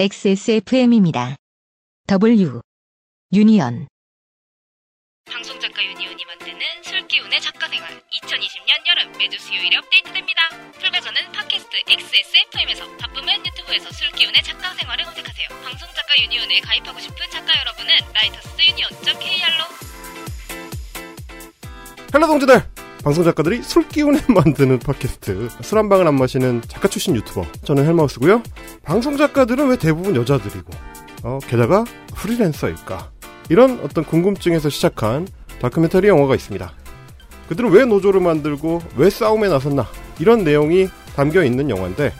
XSFM입니다. W 유니언 방송작가 유니온이 만드는 술기운의 작가생활 2020년 여름 매주 수요일에 업데이트됩니다. full 버전은 팟캐스트 XSFM에서 바쁘면 유튜브에서 술기운의 작가생활을 검색하세요. 방송작가 유니온에 가입하고 싶은 작가 여러분은 writersunion.kr로 Hello 동지들! 방송 작가들이 술 기운에 만드는 팟캐스트. 술 한 방울 안 마시는 작가 출신 유튜버. 저는 헬마우스고요. 방송 작가들은 왜 대부분 여자들이고? 어, 게다가 프리랜서일까? 이런 어떤 궁금증에서 시작한 다큐멘터리 영화가 있습니다. 그들은 왜 노조를 만들고 왜 싸움에 나섰나? 이런 내용이 담겨 있는 영화인데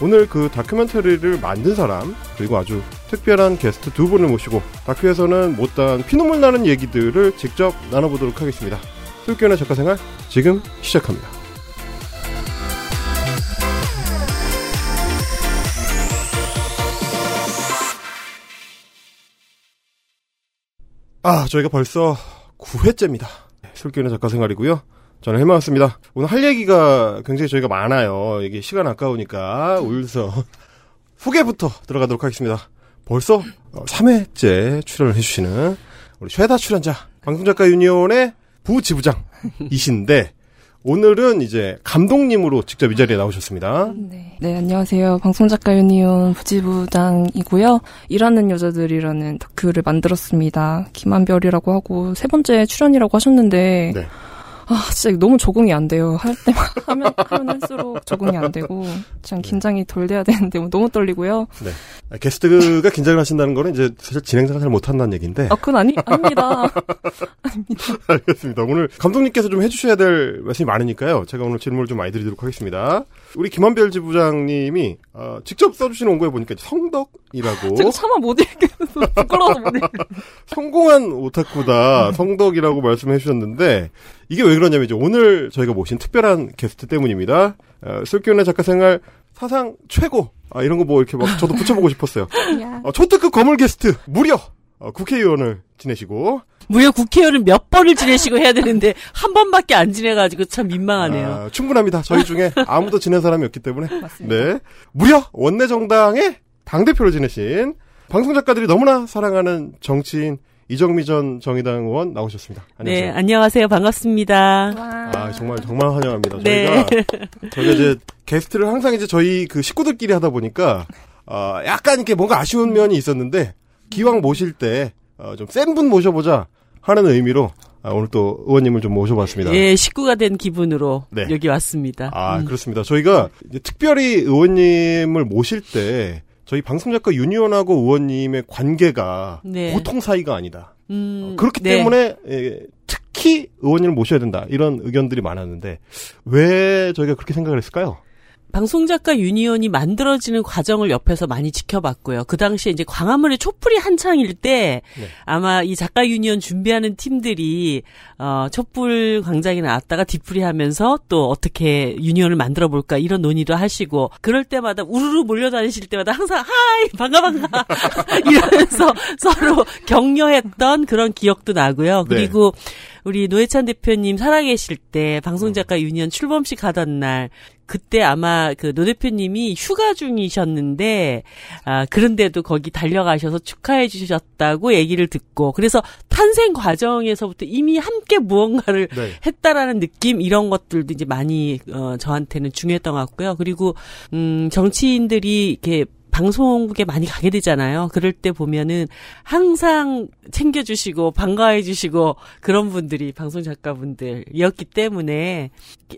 오늘 그 다큐멘터리를 만든 사람 그리고 아주 특별한 게스트 두 분을 모시고 다큐에서는 못다한 피눈물 나는 얘기들을 직접 나눠보도록 하겠습니다 술기운의 작가생활 지금 시작합니다. 아, 저희가 벌써 9회째입니다. 술기운의 작가 생활이고요. 저는 해마였습니다. 오늘 할 얘기가 굉장히 저희가 많아요. 이게 시간 아까우니까 울서 후계부터 들어가도록 하겠습니다. 벌써 3회째 출연을 해주시는 우리 최다 출연자 방송작가 유니온의 부지부장이신데 오늘은 이제 감독님으로 직접 이 자리에 나오셨습니다. 네. 네, 안녕하세요. 방송작가 유니온 부지부장이고요. 일하는 여자들이라는 다큐를 만들었습니다. 김한별이라고 하고 세 번째 출연이라고 하셨는데 네. 아, 진짜 너무 적응이 안 돼요. 할 때만 하면 하면 할수록 적응이 안 되고 참 긴장이 덜 돼야 되는데 너무 떨리고요. 네. 아, 게스트가 긴장을 하신다는 거는 이제 사실 진행자가 잘 못한다는 얘기인데. 아, 그건 아니 아닙니다. 아닙니다. 알겠습니다. 오늘 감독님께서 좀 해주셔야 될 말씀이 많으니까요. 제가 오늘 질문을 좀 많이 드리도록 하겠습니다. 우리 김한별 지부장님이 어, 직접 써주신 원고에 보니까 성덕이라고 제가 차마 못 읽겠어서 부끄러워서 못 읽겠어요. 성공한 오타쿠다 성덕이라고 말씀해 주셨는데 이게 왜 그러냐면 이제 오늘 저희가 모신 특별한 게스트 때문입니다. 어, 술기운의 작가 생활 사상 최고 아, 이런 거 뭐 이렇게 막 저도 붙여보고 싶었어요. 어, 초특급 거물 게스트 무려 어, 국회의원을 지내시고 무려 국회의원을 몇 번을 지내시고 해야 되는데 한 번밖에 안 지내가지고 참 민망하네요. 아, 충분합니다. 저희 중에 아무도 지낸 사람이 없기 때문에 맞습니다. 네 무려 원내 정당의 당 대표를 지내신 방송 작가들이 너무나 사랑하는 정치인 이정미 전 정의당 의원 나오셨습니다. 안녕하세요. 네, 안녕하세요. 반갑습니다. 아 정말 정말 환영합니다. 네. 저희가 저희가 이제 게스트를 항상 이제 저희 그 식구들끼리 하다 보니까 어 약간 이렇게 뭔가 아쉬운 면이 있었는데 기왕 모실 때 좀 센분 모셔보자 하는 의미로 아, 오늘 또 의원님을 좀 모셔봤습니다. 예, 식구가 된 기분으로 네. 여기 왔습니다. 아 음. 그렇습니다. 저희가 이제 특별히 의원님을 모실 때 저희 방송작가 유니온하고 의원님의 관계가 네. 보통 사이가 아니다. 음, 그렇기 네. 때문에 예, 특히 의원님을 모셔야 된다 이런 의견들이 많았는데 왜 저희가 그렇게 생각을 했을까요? 방송작가 유니온이 만들어지는 과정을 옆에서 많이 지켜봤고요. 그 당시에 이제 광화문의 촛불이 한창일 때 네. 아마 이 작가 유니온 준비하는 팀들이 어 촛불 광장에 나왔다가 뒤풀이 하면서 또 어떻게 유니온을 만들어 볼까 이런 논의도 하시고 그럴 때마다 우르르 몰려다니실 때마다 항상 hi 반가 반가 이러면서 서로 격려했던 그런 기억도 나고요. 네. 그리고 우리 노회찬 대표님 살아계실 때 방송작가 유니온 출범식 하던 날 그때 아마 그 노 대표님이 휴가 중이셨는데 아 그런데도 거기 달려가셔서 축하해 주셨다고 얘기를 듣고 그래서 탄생 과정에서부터 이미 함께 무언가를 네. 했다라는 느낌 이런 것들도 이제 많이 어 저한테는 중요했던 것 같고요. 그리고 음 정치인들이 이렇게 방송국에 많이 가게 되잖아요. 그럴 때 보면은 항상 챙겨주시고 반가워해주시고 그런 분들이 방송 작가분들이었기 때문에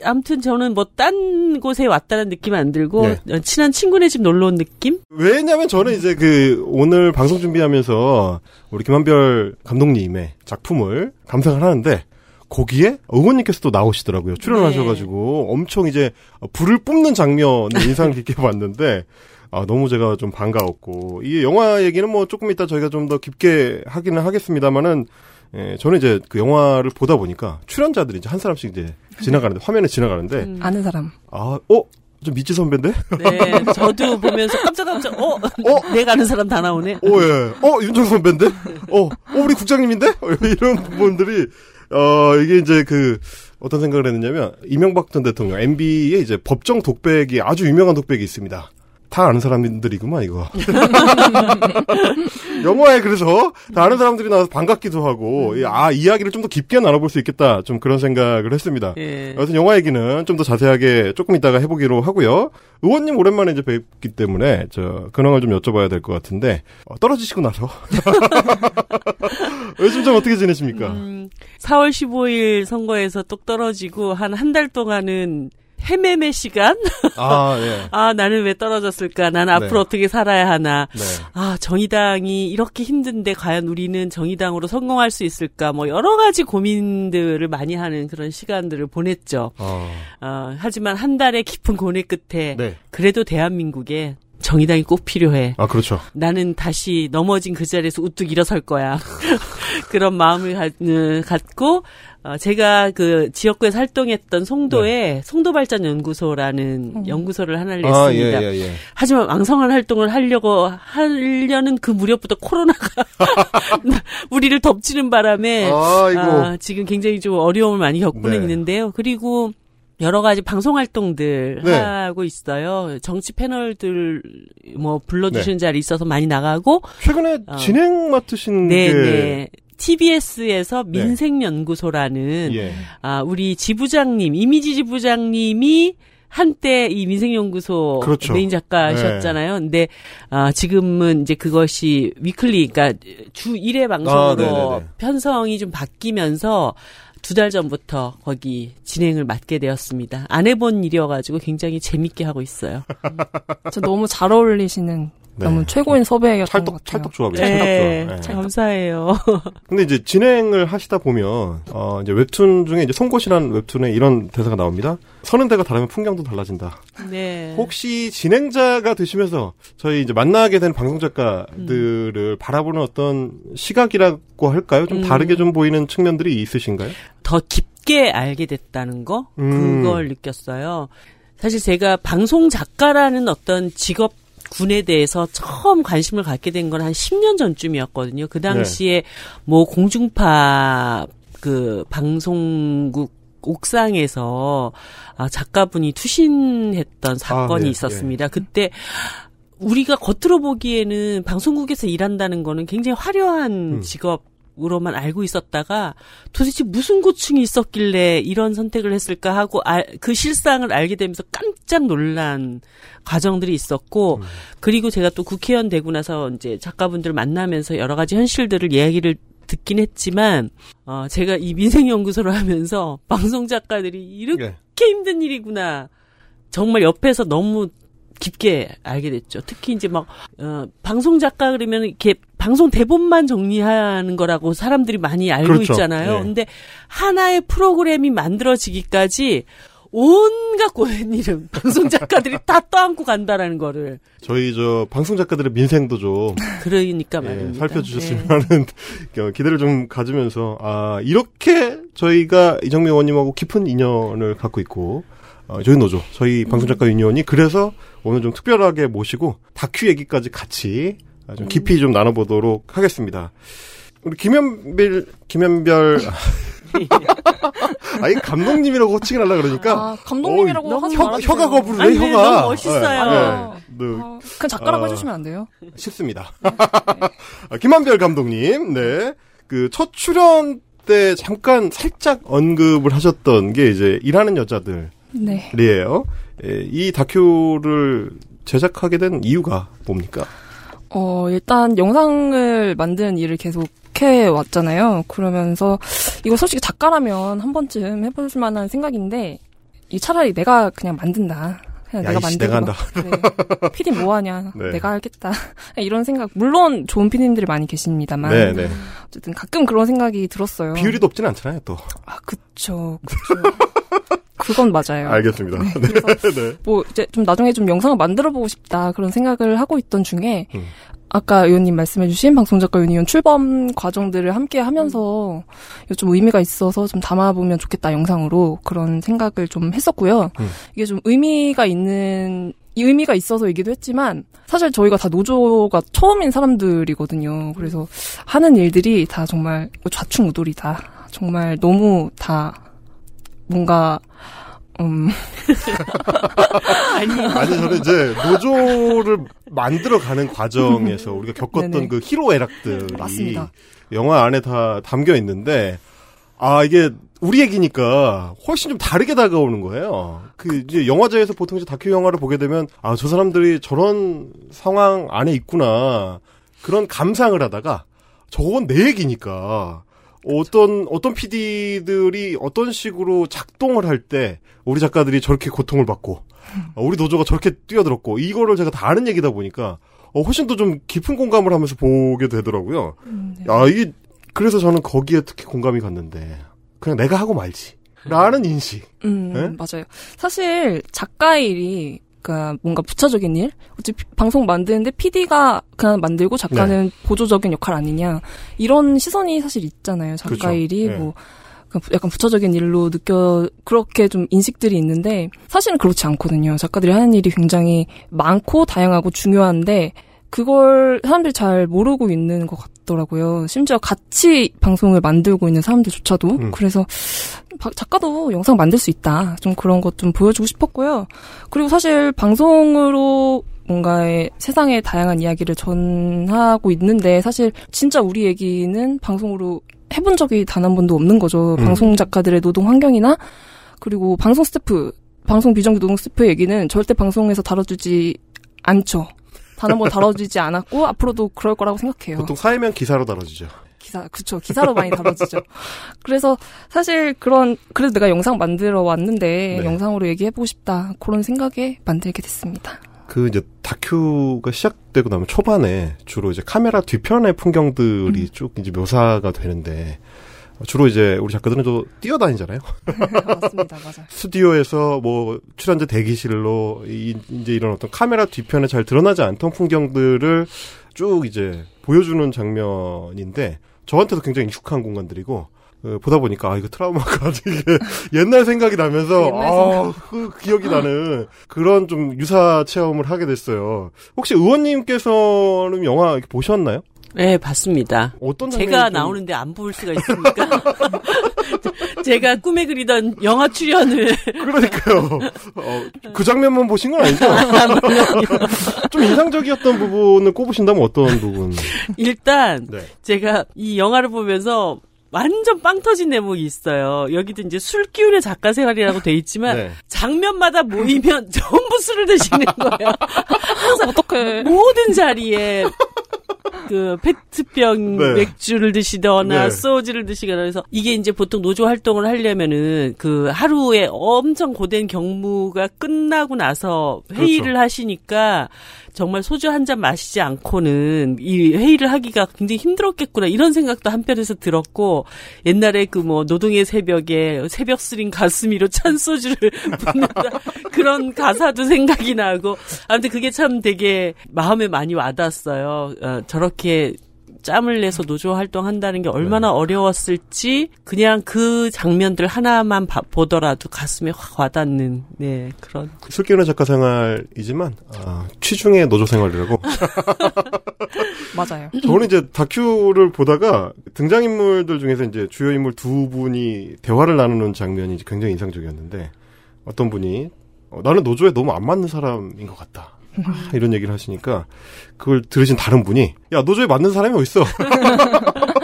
아무튼 저는 뭐 딴 곳에 왔다는 느낌 안 들고 네. 어, 친한 친구네 집 놀러 온 느낌? 왜냐면 저는 이제 그 오늘 방송 준비하면서 우리 김한별 감독님의 작품을 감상을 하는데 거기에 의원님께서도 나오시더라고요. 출연하셔가지고 엄청 이제 불을 뿜는 장면을 인상 깊게 봤는데 아, 너무 제가 좀 반가웠고 이 영화 얘기는 뭐 조금 이따 저희가 좀 더 깊게 하기는 하겠습습니다만은 예, 저는 이제 그 영화를 보다 보니까 출연자들이 이제 한 사람씩 이제 지나가는데 화면에 지나가는데 음. 아는 사람. 아, 어? 좀 미치 선배인데? 네, 저도 보면서 깜짝깜짝 어, 어? 내가 아는 사람 다 나오네. 오, 예. 어, 윤정 선배인데? 어, 어, 우리 국장님인데? 어, 이런 부분들이, 어, 이게 이제 그, 어떤 생각을 했느냐면, 이명박 전 대통령, MB의 이제 법정 독백이 아주 유명한 독백이 있습니다. 다 아는 사람들이구만 이거. 영화에 그래서 다 아는 사람들이 나와서 반갑기도 하고 이- 아 이야기를 좀 더 깊게 나눠볼 수 있겠다 좀 그런 생각을 했습니다. 예. 여튼 영화 얘기는 좀 더 자세하게 조금 이따가 해보기로 하고요. 의원님 오랜만에 이제 뵙기 때문에 저 근황을 좀 여쭤봐야 될 것 같은데 어, 떨어지시고 나서 요즘 좀 어떻게 지내십니까? 음, 4월 15일 선거에서 똑 떨어지고 한 한 달 동안은 헤매매 시간? 아 예. 아, 나는 왜 떨어졌을까? 나는 네. 앞으로 어떻게 살아야 하나? 네. 아, 정의당이 이렇게 힘든데 과연 우리는 정의당으로 성공할 수 있을까? 뭐 여러 가지 고민들을 많이 하는 그런 시간들을 보냈죠. 아, 어, 하지만 한 달의 깊은 고뇌 끝에 네. 그래도 대한민국에 정의당이 꼭 필요해. 아 그렇죠. 나는 다시 넘어진 그 자리에서 우뚝 일어설 거야. 그런 마음을 가, 음, 갖고 어, 제가 그 지역구에서 활동했던 송도에 송도발전연구소라는 음. 연구소를 하나 를아 냈습니다. 예, 예, 예. 하지만 왕성한 활동을 하려고 하려는 그 무렵부터 코로나가 우리를 덮치는 바람에. 아, 지금 굉장히 좀 어려움을 많이 겪고는 네. 있는데요. 그리고 여러 가지 방송 활동들 네. 하고 있어요. 정치 패널들 뭐 불러주시는 네. 자리 있어서 많이 나가고 최근에 어. 진행 맡으신 네, 게 네. TBS에서 네. 민생연구소라는 예. 아, 우리 지부장님, 이미지 지부장님이 한때 이 민생연구소 그렇죠. 메인 작가셨잖아요. 근데 아, 지금은 이제 그것이 weekly, 그러니까 주 1회 아, 방송으로 네네네. 편성이 좀 바뀌면서 두 달 전부터 거기 진행을 맡게 되었습니다. 안 해본 일이어가지고 굉장히 재밌게 하고 있어요. 진짜 너무 잘 어울리시는 네. 너무 최고인 섭외였던 것 찰떡 같아요. 찰떡 조합이에요. 네, 찰떡 조합. 예. 감사해요. 근데 이제 진행을 하시다 보면 어 이제 웹툰 중에 이제 송곳이라는 웹툰에 이런 대사가 나옵니다. 서는 데가 다르면 풍경도 달라진다. 네. 혹시 진행자가 되시면서 저희 이제 만나게 된 방송 작가들을 바라보는 어떤 시각이라고 할까요? 좀 음. 다르게 좀 보이는 측면들이 있으신가요? 더 깊게 알게 됐다는 거 음. 그걸 느꼈어요. 사실 제가 방송 작가라는 어떤 직업 군에 대해서 처음 관심을 갖게 된 건 한 10년 전쯤이었거든요. 그 당시에 뭐 공중파 그 방송국 옥상에서 아, 작가분이 투신했던 사건이 네, 있었습니다. 그때 우리가 겉으로 보기에는 방송국에서 일한다는 거는 굉장히 화려한 음. 직업 으로만 알고 있었다가 도대체 무슨 고충이 있었길래 이런 선택을 했을까 하고 알- 그 실상을 알게 되면서 깜짝 놀란 과정들이 있었고 음. 그리고 제가 또 국회의원 되고 나서 이제 작가분들 만나면서 여러 가지 현실들을 이야기를 듣긴 했지만 어 제가 이 민생 연구소를 하면서 방송 작가들이 이렇게 예. 힘든 일이구나. 정말 옆에서 너무 깊게 알게 됐죠. 특히 이제 막, 어, 방송 작가 그러면 이렇게 방송 대본만 정리하는 거라고 사람들이 많이 알고 그렇죠. 있잖아요. 예. 근데 하나의 프로그램이 만들어지기까지 온갖 고된 일은 방송 작가들이 다 떠안고 간다라는 거를. 저희 저 방송 작가들의 민생도 좀 그러니까 예, 말입니다. 살펴주셨으면 네. 하는 어, 기대를 좀 가지면서 아 이렇게 저희가 이정미 의원님하고 깊은 인연을 갖고 있고 어, 저희 노조 저희 방송 작가 유니온이 그래서 오늘 좀 특별하게 모시고 다큐 얘기까지 같이 아, 좀 깊이 좀 나눠보도록 하겠습니다. 우리 김현별 김현별 아이 감독님이라고 호칭을 하려 그러니까 아, 감독님이라고 어이, 하지 혀, 말아주세요. 혀가 거부를 아니, 해 네, 혀가 너무 멋있어요. 예, 예. 네, 아, 그냥 작가라고 어. 해주시면 안 돼요? 쉽습니다. 아, 김한별 감독님, 네. 그 첫 출연 때 잠깐 살짝 언급을 하셨던 게 이제 일하는 여자들이에요. 네. 예, 이 다큐를 제작하게 된 이유가 뭡니까? 어, 일단 영상을 만드는 일을 계속 해 왔잖아요. 그러면서 이거 솔직히 작가라면 한 번쯤 해볼 만한 생각인데 이 차라리 내가 그냥 만든다. 그냥 야, 내가 만들고 내가 한다. 그래. PD 뭐 하냐? 네. 내가 하겠다. 이런 생각. 물론 좋은 PD님들이 많이 계십니다만 네, 네. 어쨌든 가끔 그런 생각이 들었어요. 비율이 높진 않잖아요, 또. 아, 그쵸, 그쵸. 그건 맞아요. 알겠습니다. 네, 네, 네. 뭐 이제 좀 나중에 좀 영상을 만들어 보고 싶다 그런 생각을 하고 있던 중에 음. 아까 의원님 말씀해주신 방송작가 유니온 출범 과정들을 함께 하면서 좀 의미가 있어서 좀 담아보면 좋겠다 영상으로 그런 생각을 좀 했었고요. 음. 이게 좀 의미가 있는 이 의미가 있어서이기도 했지만 사실 저희가 다 노조가 처음인 사람들이거든요. 그래서 하는 일들이 다 정말 좌충우돌이다. 정말 너무 다 뭔가 음, 아니 아니 저는 이제 노조를 만들어가는 과정에서 우리가 겪었던 네네. 그 희로애락들이 맞습니다. 영화 안에 다 담겨 있는데 아 이게 우리 얘기니까 훨씬 좀 다르게 다가오는 거예요. 그 이제 영화제에서 보통 이제 다큐 영화를 보게 되면 아 저 사람들이 저런 상황 안에 있구나 그런 감상을 하다가 저건 내 얘기니까 어떤 어떤 PD들이 어떤 식으로 작동을 할 때 우리 작가들이 저렇게 고통을 받고 어, 우리 노조가 저렇게 뛰어들었고 이거를 제가 다 아는 얘기다 보니까 어, 훨씬 더 좀 깊은 공감을 하면서 보게 되더라고요. 음, 네. 아 이게 그래서 저는 거기에 특히 공감이 갔는데 그냥 내가 하고 말지. 라는 인식. 음, 네? 맞아요. 사실 작가의 일이 그러니까 뭔가 부차적인 일, 어차피 방송 만드는데 PD가 그냥 만들고 작가는 네. 보조적인 역할 아니냐 이런 시선이 사실 있잖아요. 작가 그렇죠. 의 일이 네. 뭐 약간 부- 부차적인 일로 느껴 그렇게 좀 인식들이 있는데 사실은 그렇지 않거든요. 작가들이 하는 일이 굉장히 많고 다양하고 중요한데 그걸 사람들이 잘 모르고 있는 것 같더라고요. 심지어 같이 방송을 만들고 있는 사람들조차도 음. 그래서 바- 작가도 영상 만들 수 있다. 좀 그런 것 좀 보여주고 싶었고요. 그리고 사실 방송으로 뭔가의 세상의 다양한 이야기를 전하고 있는데 사실 진짜 우리 얘기는 방송으로 해본 적이 단 한 번도 없는 거죠. 음. 방송 작가들의 노동 환경이나 그리고 방송 스태프, 방송 비정규 노동 스태프 얘기는 절대 방송에서 다뤄주지 않죠. 단 한 번 다뤄지지 않았고 앞으로도 그럴 거라고 생각해요. 보통 사회면 기사로 다뤄지죠. 기사, 그쵸. 기사로 많이 다뤄지죠. 그래서 사실 그런, 그래도 내가 영상 만들어 왔는데 네. 영상으로 얘기해보고 싶다. 그런 생각에 만들게 됐습니다. 그 이제 다큐가 시작되고 나면 초반에 주로 이제 카메라 뒤편의 풍경들이 음. 쭉 이제 묘사가 되는데 주로 이제 우리 작가들은 또 뛰어다니잖아요. 맞습니다. 맞아요. 스튜디오에서 뭐 출연자 대기실로 이, 이제 이런 어떤 카메라 뒤편에 잘 드러나지 않던 풍경들을 쭉 이제 보여주는 장면인데 저한테도 굉장히 익숙한 공간들이고 어, 보다 보니까 아 이거 트라우마가 되게 옛날 생각이 나면서 옛날 아, 그 기억이 나는 그런 좀 유사 체험을 하게 됐어요. 혹시 의원님께서는 영화 이렇게 보셨나요? 네 봤습니다. 어떤 장면이 제가 좀- 나오는데 안 볼 수가 있습니까? 제가 꿈에 그리던 영화 출연을 그러니까요. 어, 그 장면만 보신 건 아니죠? 좀 인상적이었던 부분을 꼽으신다면 어떤 부분? 일단 네. 제가 이 영화를 보면서 완전 빵 터진 대목이 있어요. 여기도 이제 술 기운의 작가 생활이라고 돼 있지만 네. 장면마다 모이면 전부 술을 드시는 거예요. 어떡해. 모든 자리에 그 페트병 네. 맥주를 드시거나 네. 소주를 드시거나 해서 이게 이제 보통 노조 활동을 하려면은 그 하루에 엄청 고된 경무가 끝나고 나서 회의를 그렇죠. 하시니까 정말 소주 한 잔 마시지 않고는 이 회의를 하기가 굉장히 힘들었겠구나 이런 생각도 한편에서 들었고 옛날에 그 뭐 노동의 새벽에 새벽 쓰린 가슴이로 찬 소주를 붓는다 그런 가사도 생각이 나고 아무튼 그게 참 되게 마음에 많이 와닿았어요. 어, 저렇게 짬을 내서 노조 활동한다는 게 얼마나 네. 어려웠을지 그냥 그 장면들 하나만 봐- 보더라도 가슴에 확 와닿는 네 그런 술기운의 작가 생활이지만 아, 취중의 노조 생활이라고. 맞아요. 저는 이제 다큐를 보다가 등장 인물들 중에서 이제 주요 인물 두 분이 대화를 나누는 장면이 굉장히 인상적이었는데 어떤 분이 어, 나는 노조에 너무 안 맞는 사람인 것 같다. 아, 이런 얘기를 하시니까 그걸 들으신 다른 분이 야 노조에 맞는 사람이 어딨어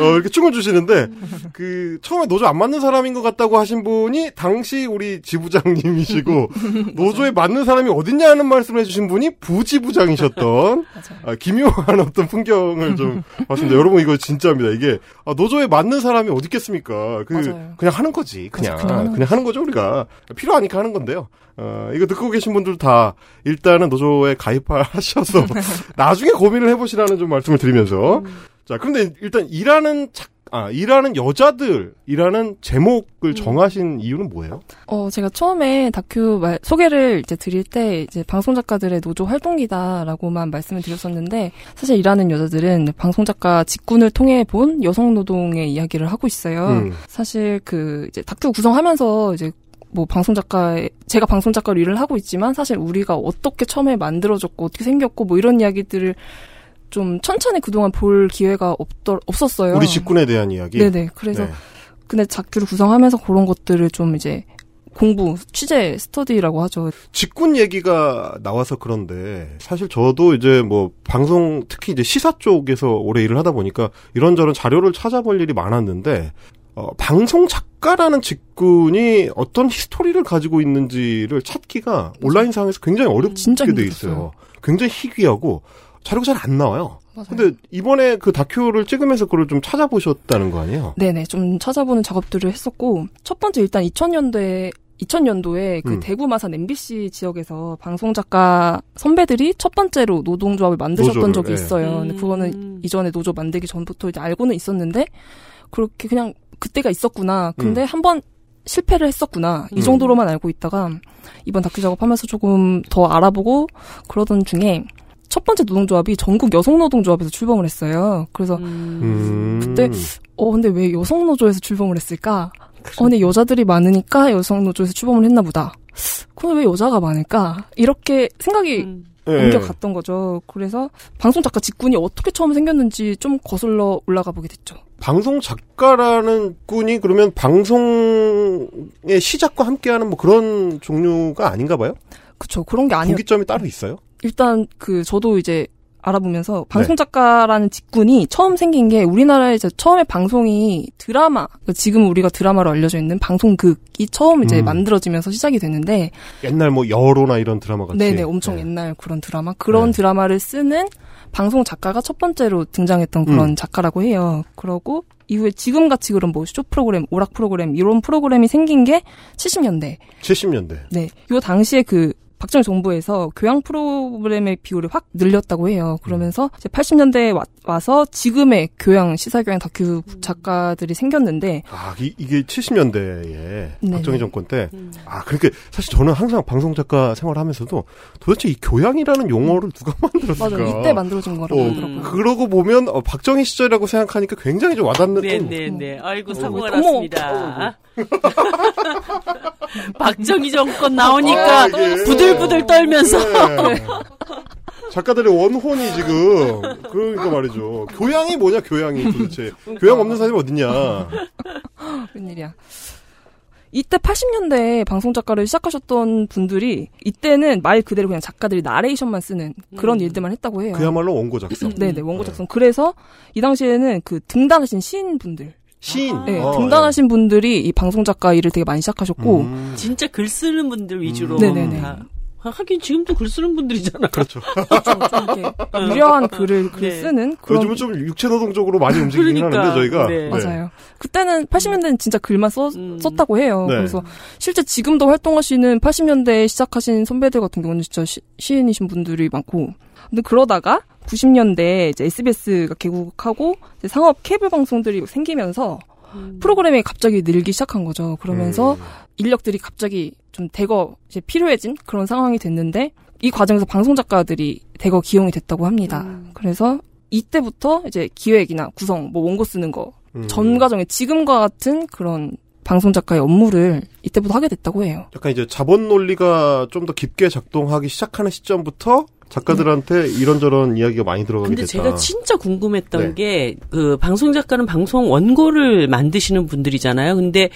어, 이렇게 춤을 주시는데 그 처음에 노조 안 맞는 사람인 것 같다고 하신 분이 당시 우리 지부장님이시고 노조에 맞는 사람이 어딨냐는 말씀을 해주신 분이 부지부장이셨던. 아, 기묘한 어떤 풍경을 좀 봤습니다. 여러분 이거 진짜입니다. 이게 아, 노조에 맞는 사람이 어디 있겠습니까? 그 맞아요. 그냥 하는 거지. 그냥 그냥 하는 그냥 하는 거죠 우리가 필요하니까 하는 건데요. 어, 이거 듣고 계신 분들 다 일단은 노조에 가입하셔서 나중에 고민을 해보시라는 좀 말씀을 드리면서 자 그런데 일단 일하는 작, 아 일하는 여자들이라는 제목을 정하신 이유는 뭐예요? 어, 제가 처음에 다큐 말, 소개를 이제 드릴 때 이제 방송 작가들의 노조 활동이다라고만 말씀을 드렸었는데 사실 일하는 여자들은 방송 작가 직군을 통해 본 여성 노동의 이야기를 하고 있어요. 음. 사실 그 이제 다큐 구성하면서 이제 뭐 방송 작가 제가 방송 작가로 일을 하고 있지만 사실 우리가 어떻게 처음에 만들어졌고 어떻게 생겼고 뭐 이런 이야기들을 좀 천천히 그동안 볼 기회가 없더, 없었어요. 우리 직군에 대한 이야기. 네네. 그래서 네. 근데 작규를 구성하면서 그런 것들을 좀 이제 공부, 취재, 스터디라고 하죠. 직군 얘기가 나와서 그런데 사실 저도 이제 뭐 방송 특히 이제 시사 쪽에서 오래 일을 하다 보니까 이런저런 자료를 찾아볼 일이 많았는데 어, 방송 작가라는 직군이 어떤 히스토리를 가지고 있는지를 찾기가 온라인 상에서 굉장히 어렵게 돼. 있어요. 굉장히 희귀하고 자료가 잘 안 나와요. 맞아요. 근데 이번에 그 다큐를 찍으면서 그걸 좀 찾아보셨다는 거 아니에요? 네네, 좀 찾아보는 작업들을 했었고, 첫 번째 일단 2000년대, 2000년도에 그 음. 대구 마산 MBC 지역에서 방송 작가 선배들이 첫 번째로 노동조합을 만드셨던 노조를, 적이 예. 있어요. 근데 음. 그거는 이전에 노조 만들기 전부터 이제 알고는 있었는데, 그렇게 그냥 그때가 있었구나. 근데 한번 실패를 했었구나. 음. 이 정도로만 알고 있다가, 이번 다큐 작업하면서 조금 더 알아보고 그러던 중에, 첫 번째 노동조합이 전국 여성노동조합에서 출범을 했어요. 그래서 음. 음. 그때 어 근데 왜 여성 노조에서 출범을 했을까? 어 근데 여자들이 많으니까 여성 노조에서 출범을 했나 보다. 그럼 왜 여자가 많을까? 이렇게 생각이 음. 예. 옮겨갔던 거죠. 그래서 방송 작가 직군이 어떻게 처음 생겼는지 좀 거슬러 올라가 보게 됐죠. 방송 작가라는 꾼이 그러면 방송의 시작과 함께하는 뭐 그런 종류가 아닌가 봐요? 그쵸 그런 게 아니었. 분기점이 따로 있어요? 일단 그 저도 이제 알아보면서 네. 방송 작가라는 직군이 처음 생긴 게 우리나라에 이제 처음에 방송이 드라마 그러니까 지금 우리가 드라마로 알려져 있는 방송극이 처음 이제 음. 만들어지면서 시작이 됐는데 옛날 뭐 여로나 이런 드라마 같이. 네네, 엄청 네. 옛날 그런 드라마. 그런 네. 드라마를 쓰는 방송 작가가 첫 번째로 등장했던 그런 음. 작가라고 해요. 그러고 이후에 지금 같이 그런 뭐 쇼 프로그램, 오락 프로그램, 이런 프로그램이 생긴 게 70년대. 70년대. 네. 요 당시에 그 박정희 정부에서 교양 프로그램의 비율을 확 늘렸다고 해요. 그러면서 이제 80년대에 와, 와서 지금의 교양, 시사교양 다큐 작가들이 생겼는데, 아, 이, 이게 70년대에 네네. 박정희 정권 때. 음. 아, 그러니까 사실 저는 항상 방송 작가 생활하면서도 도대체 이 교양이라는 용어를 누가 만들었을까? 맞아요. 이때 만들어진 거라고 어, 하더라고요. 그러고 보면 어, 박정희 시절이라고 생각하니까 굉장히 좀 와닿는 네네네. 아이고 사고가 어머. 났습니다. 박정희 정권 나오니까 아, 이게. 부들부들 떨면서 네. 작가들의 원혼이 지금 그러니까 말이죠. 교양이 뭐냐 교양이 도대체 교양 없는 사람이 어딨냐. 웬일이야. 이때 80년대에 방송 작가를 시작하셨던 분들이 이때는 말 그대로 그냥 작가들이 나레이션만 쓰는 그런 음. 일들만 했다고 해요. 그야말로 원고 작성. 네네 원고 작성. 그래서 이 당시에는 그 등단하신 시인분들, 시인. 아. 네, 어, 등단하신 분들이 이 방송 작가 일을 되게 많이 시작하셨고 음. 진짜 글 쓰는 분들 위주로 음. 네네네. 다. 아, 하긴 지금도 글 쓰는 분들이잖아. 그렇죠. 좀 이렇게 유려한 글을 글 네. 쓰는 그런 요즘은 좀 육체 노동적으로 많이 움직이긴 그러니까, 하는데 저희가 네. 맞아요. 그때는 80년대는 진짜 글만 써, 음. 썼다고 해요. 네. 그래서 실제 지금도 활동하시는 80년대에 시작하신 선배들 같은 경우는 진짜 시, 시인이신 분들이 많고. 근데 그러다가 90년대에 이제 SBS가 개국하고 이제 상업 케이블 방송들이 생기면서 음. 프로그램이 갑자기 늘기 시작한 거죠. 그러면서 음. 인력들이 갑자기 좀 대거 이제 필요해진 그런 상황이 됐는데 이 과정에서 방송 작가들이 대거 기용이 됐다고 합니다. 음. 그래서 이때부터 이제 기획이나 구성, 뭐 원고 쓰는 거 음. 전 과정에 지금과 같은 그런 방송 작가의 업무를 이때부터 하게 됐다고 해요. 약간 이제 자본 논리가 좀 더 깊게 작동하기 시작하는 시점부터 작가들한테 이런저런 이야기가 많이 들어가게 근데 됐다. 제가 진짜 궁금했던 네. 게그 방송 작가는 방송 원고를 만드시는 분들이잖아요. 근데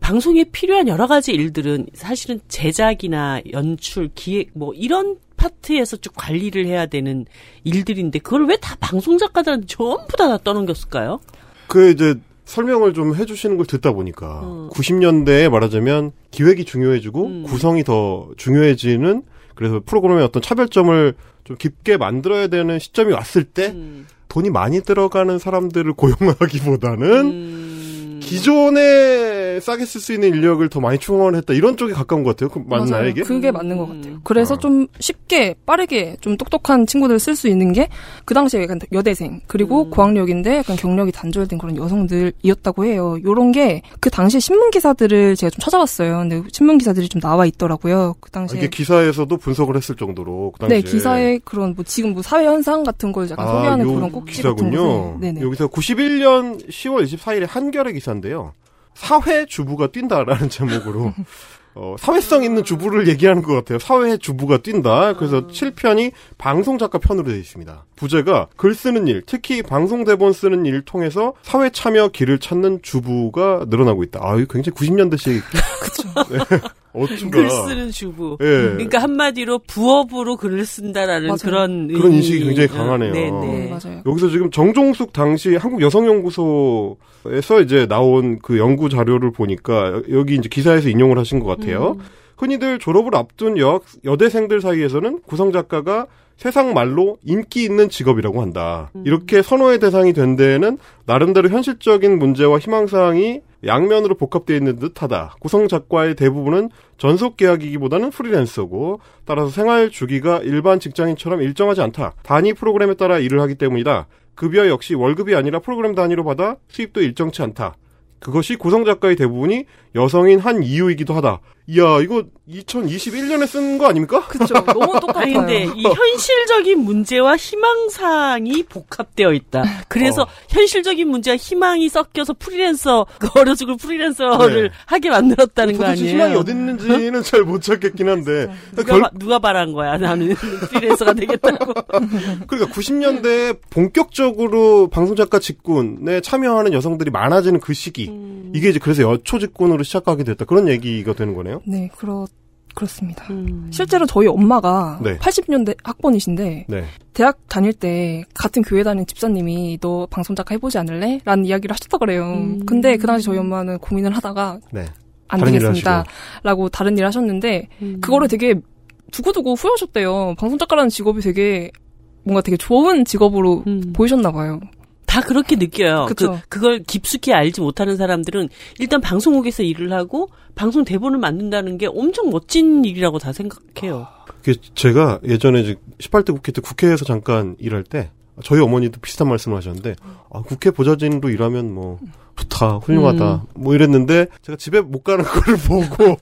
방송에 필요한 여러 가지 일들은 사실은 제작이나 연출, 기획 뭐 이런 파트에서 쭉 관리를 해야 되는 일들인데 그걸 왜 다 방송 작가들한테 전부 다, 다 떠넘겼을까요? 그 이제 설명을 좀 해주시는 걸 듣다 보니까 음. 90년대에 말하자면 기획이 중요해지고 음. 구성이 더 중요해지는 그래서 프로그램의 어떤 차별점을 좀 깊게 만들어야 되는 시점이 왔을 때 음. 돈이 많이 들어가는 사람들을 고용하기보다는 음. 기존에 싸게 쓸 수 있는 인력을 더 많이 충원했다 이런 쪽에 가까운 것 같아요. 그 맞나요 맞아요. 이게? 그게 맞는 것 음. 같아요. 그래서 아. 좀 쉽게 빠르게 좀 똑똑한 친구들 쓸수 있는 게 그 당시에 약간 여대생 그리고 음. 고학력인데 약간 경력이 단절된 그런 여성들이었다고 해요. 요런 게 그 당시 신문 기사들을 제가 좀 찾아봤어요. 근데 신문 기사들이 좀 나와 있더라고요. 그 아, 당시에 이게 기사에서도 분석을 했을 정도로 그 당시에 네 기사에 그런 뭐 지금 뭐 사회 현상 같은 걸 약간 소개하는 요 그런 꼭지 같은 기사군요. 것을 네네 여기서 91년 10월 24일에 한겨레 기사 인데요. 사회 주부가 뛴다라는 제목으로 어, 사회성 있는 주부를 얘기하는 것 같아요. 사회 주부가 뛴다. 그래서 7편이 방송 작가 편으로 되어 있습니다. 부제가 글 쓰는 일, 특히 방송 대본 쓰는 일 통해서 사회 참여 길을 찾는 주부가 늘어나고 있다. 아, 이거 굉장히 90년대식. 그쵸. 어쭈가. 글 쓰는 주부. 예. 그러니까 한마디로 부업으로 글을 쓴다라는 맞아요. 그런 그런 인식이 굉장히 어, 강하네요. 네, 네, 네. 맞아요. 여기서 지금 정종숙 당시 한국 여성연구소에서 이제 나온 그 연구 자료를 보니까 여기 이제 기사에서 인용을 하신 것 같아요. 음. 흔히들 졸업을 앞둔 여, 여대생들 사이에서는 구성 작가가 세상 말로 인기 있는 직업이라고 한다. 음. 이렇게 선호의 대상이 된 데에는 나름대로 현실적인 문제와 희망사항이 양면으로 복합되어 있는 듯하다. 구성 작가의 대부분은 전속 계약이기보다는 프리랜서고 따라서 생활 주기가 일반 직장인처럼 일정하지 않다. 단위 프로그램에 따라 일을 하기 때문이다. 급여 역시 월급이 아니라 프로그램 단위로 받아 수입도 일정치 않다. 그것이 구성 작가의 대부분이 여성인 한 이유이기도 하다. 이야, 이거 2021년에 쓴 거 아닙니까? 그쵸. 너무 똑같아요. 근데 이 현실적인 문제와 희망사항이 복합되어 있다. 그래서 어. 현실적인 문제와 희망이 섞여서 프리랜서 그 어려 죽을 프리랜서를 네. 하게 만들었다는 거 아니에요? 희망이 어디 있는지는 잘 못 찾겠긴 한데. 누가, 결, 바, 누가 바란 거야? 나는 프리랜서가 되겠다고. 그러니까 90년대에 본격적으로 방송작가 직군에 참여하는 여성들이 많아지는 그 시기. 음. 이게 이제 그래서 여초 직군으로 시작하게 됐다. 그런 얘기가 되는 거네요. 네, 그렇, 그렇습니다. 음. 실제로 저희 엄마가 네. 80년대 학번이신데 네. 대학 다닐 때 같은 교회 다니는 집사님이 너 방송 작가 해보지 않을래? 라는 이야기를 하셨다 그래요. 음. 근데 그 당시 저희 엄마는 고민을 하다가 네. 안 일을 되겠습니다. 라고 다른 일 하셨는데 음. 그거를 되게 두고두고 후회하셨대요. 방송 작가라는 직업이 되게 뭔가 되게 좋은 직업으로 음. 보이셨나 봐요. 다 그렇게 느껴요. 그쵸. 그, 그걸 깊숙이 알지 못하는 사람들은 일단 방송국에서 일을 하고 방송 대본을 만든다는 게 엄청 멋진 일이라고 다 생각해요. 그게 제가 예전에 이제 18대 국회 때 국회에서 잠깐 일할 때 저희 어머니도 비슷한 말씀을 하셨는데 아, 국회 보좌진으로 일하면 뭐 좋다 훌륭하다 음. 뭐 이랬는데 제가 집에 못 가는 걸 보고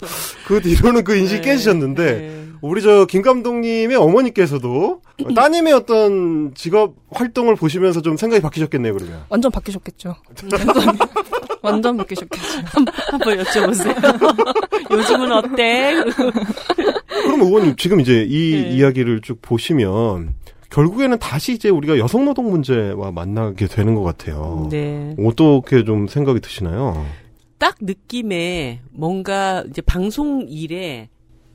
그 뒤로는 그 인식이 네. 깨지셨는데 네. 우리 저 김 감독님의 어머니께서도 따님의 어떤 직업 활동을 보시면서 좀 생각이 바뀌셨겠네요 그러면 완전 바뀌셨겠죠. 완전, 완전 바뀌셨겠죠. 한번 여쭤보세요. 요즘은 어때? 그럼 의원님 지금 이제 이 네. 이야기를 쭉 보시면 결국에는 다시 이제 우리가 여성 노동 문제와 만나게 되는 것 같아요. 네. 어떻게 좀 생각이 드시나요? 딱 느낌에 뭔가 이제 방송 일에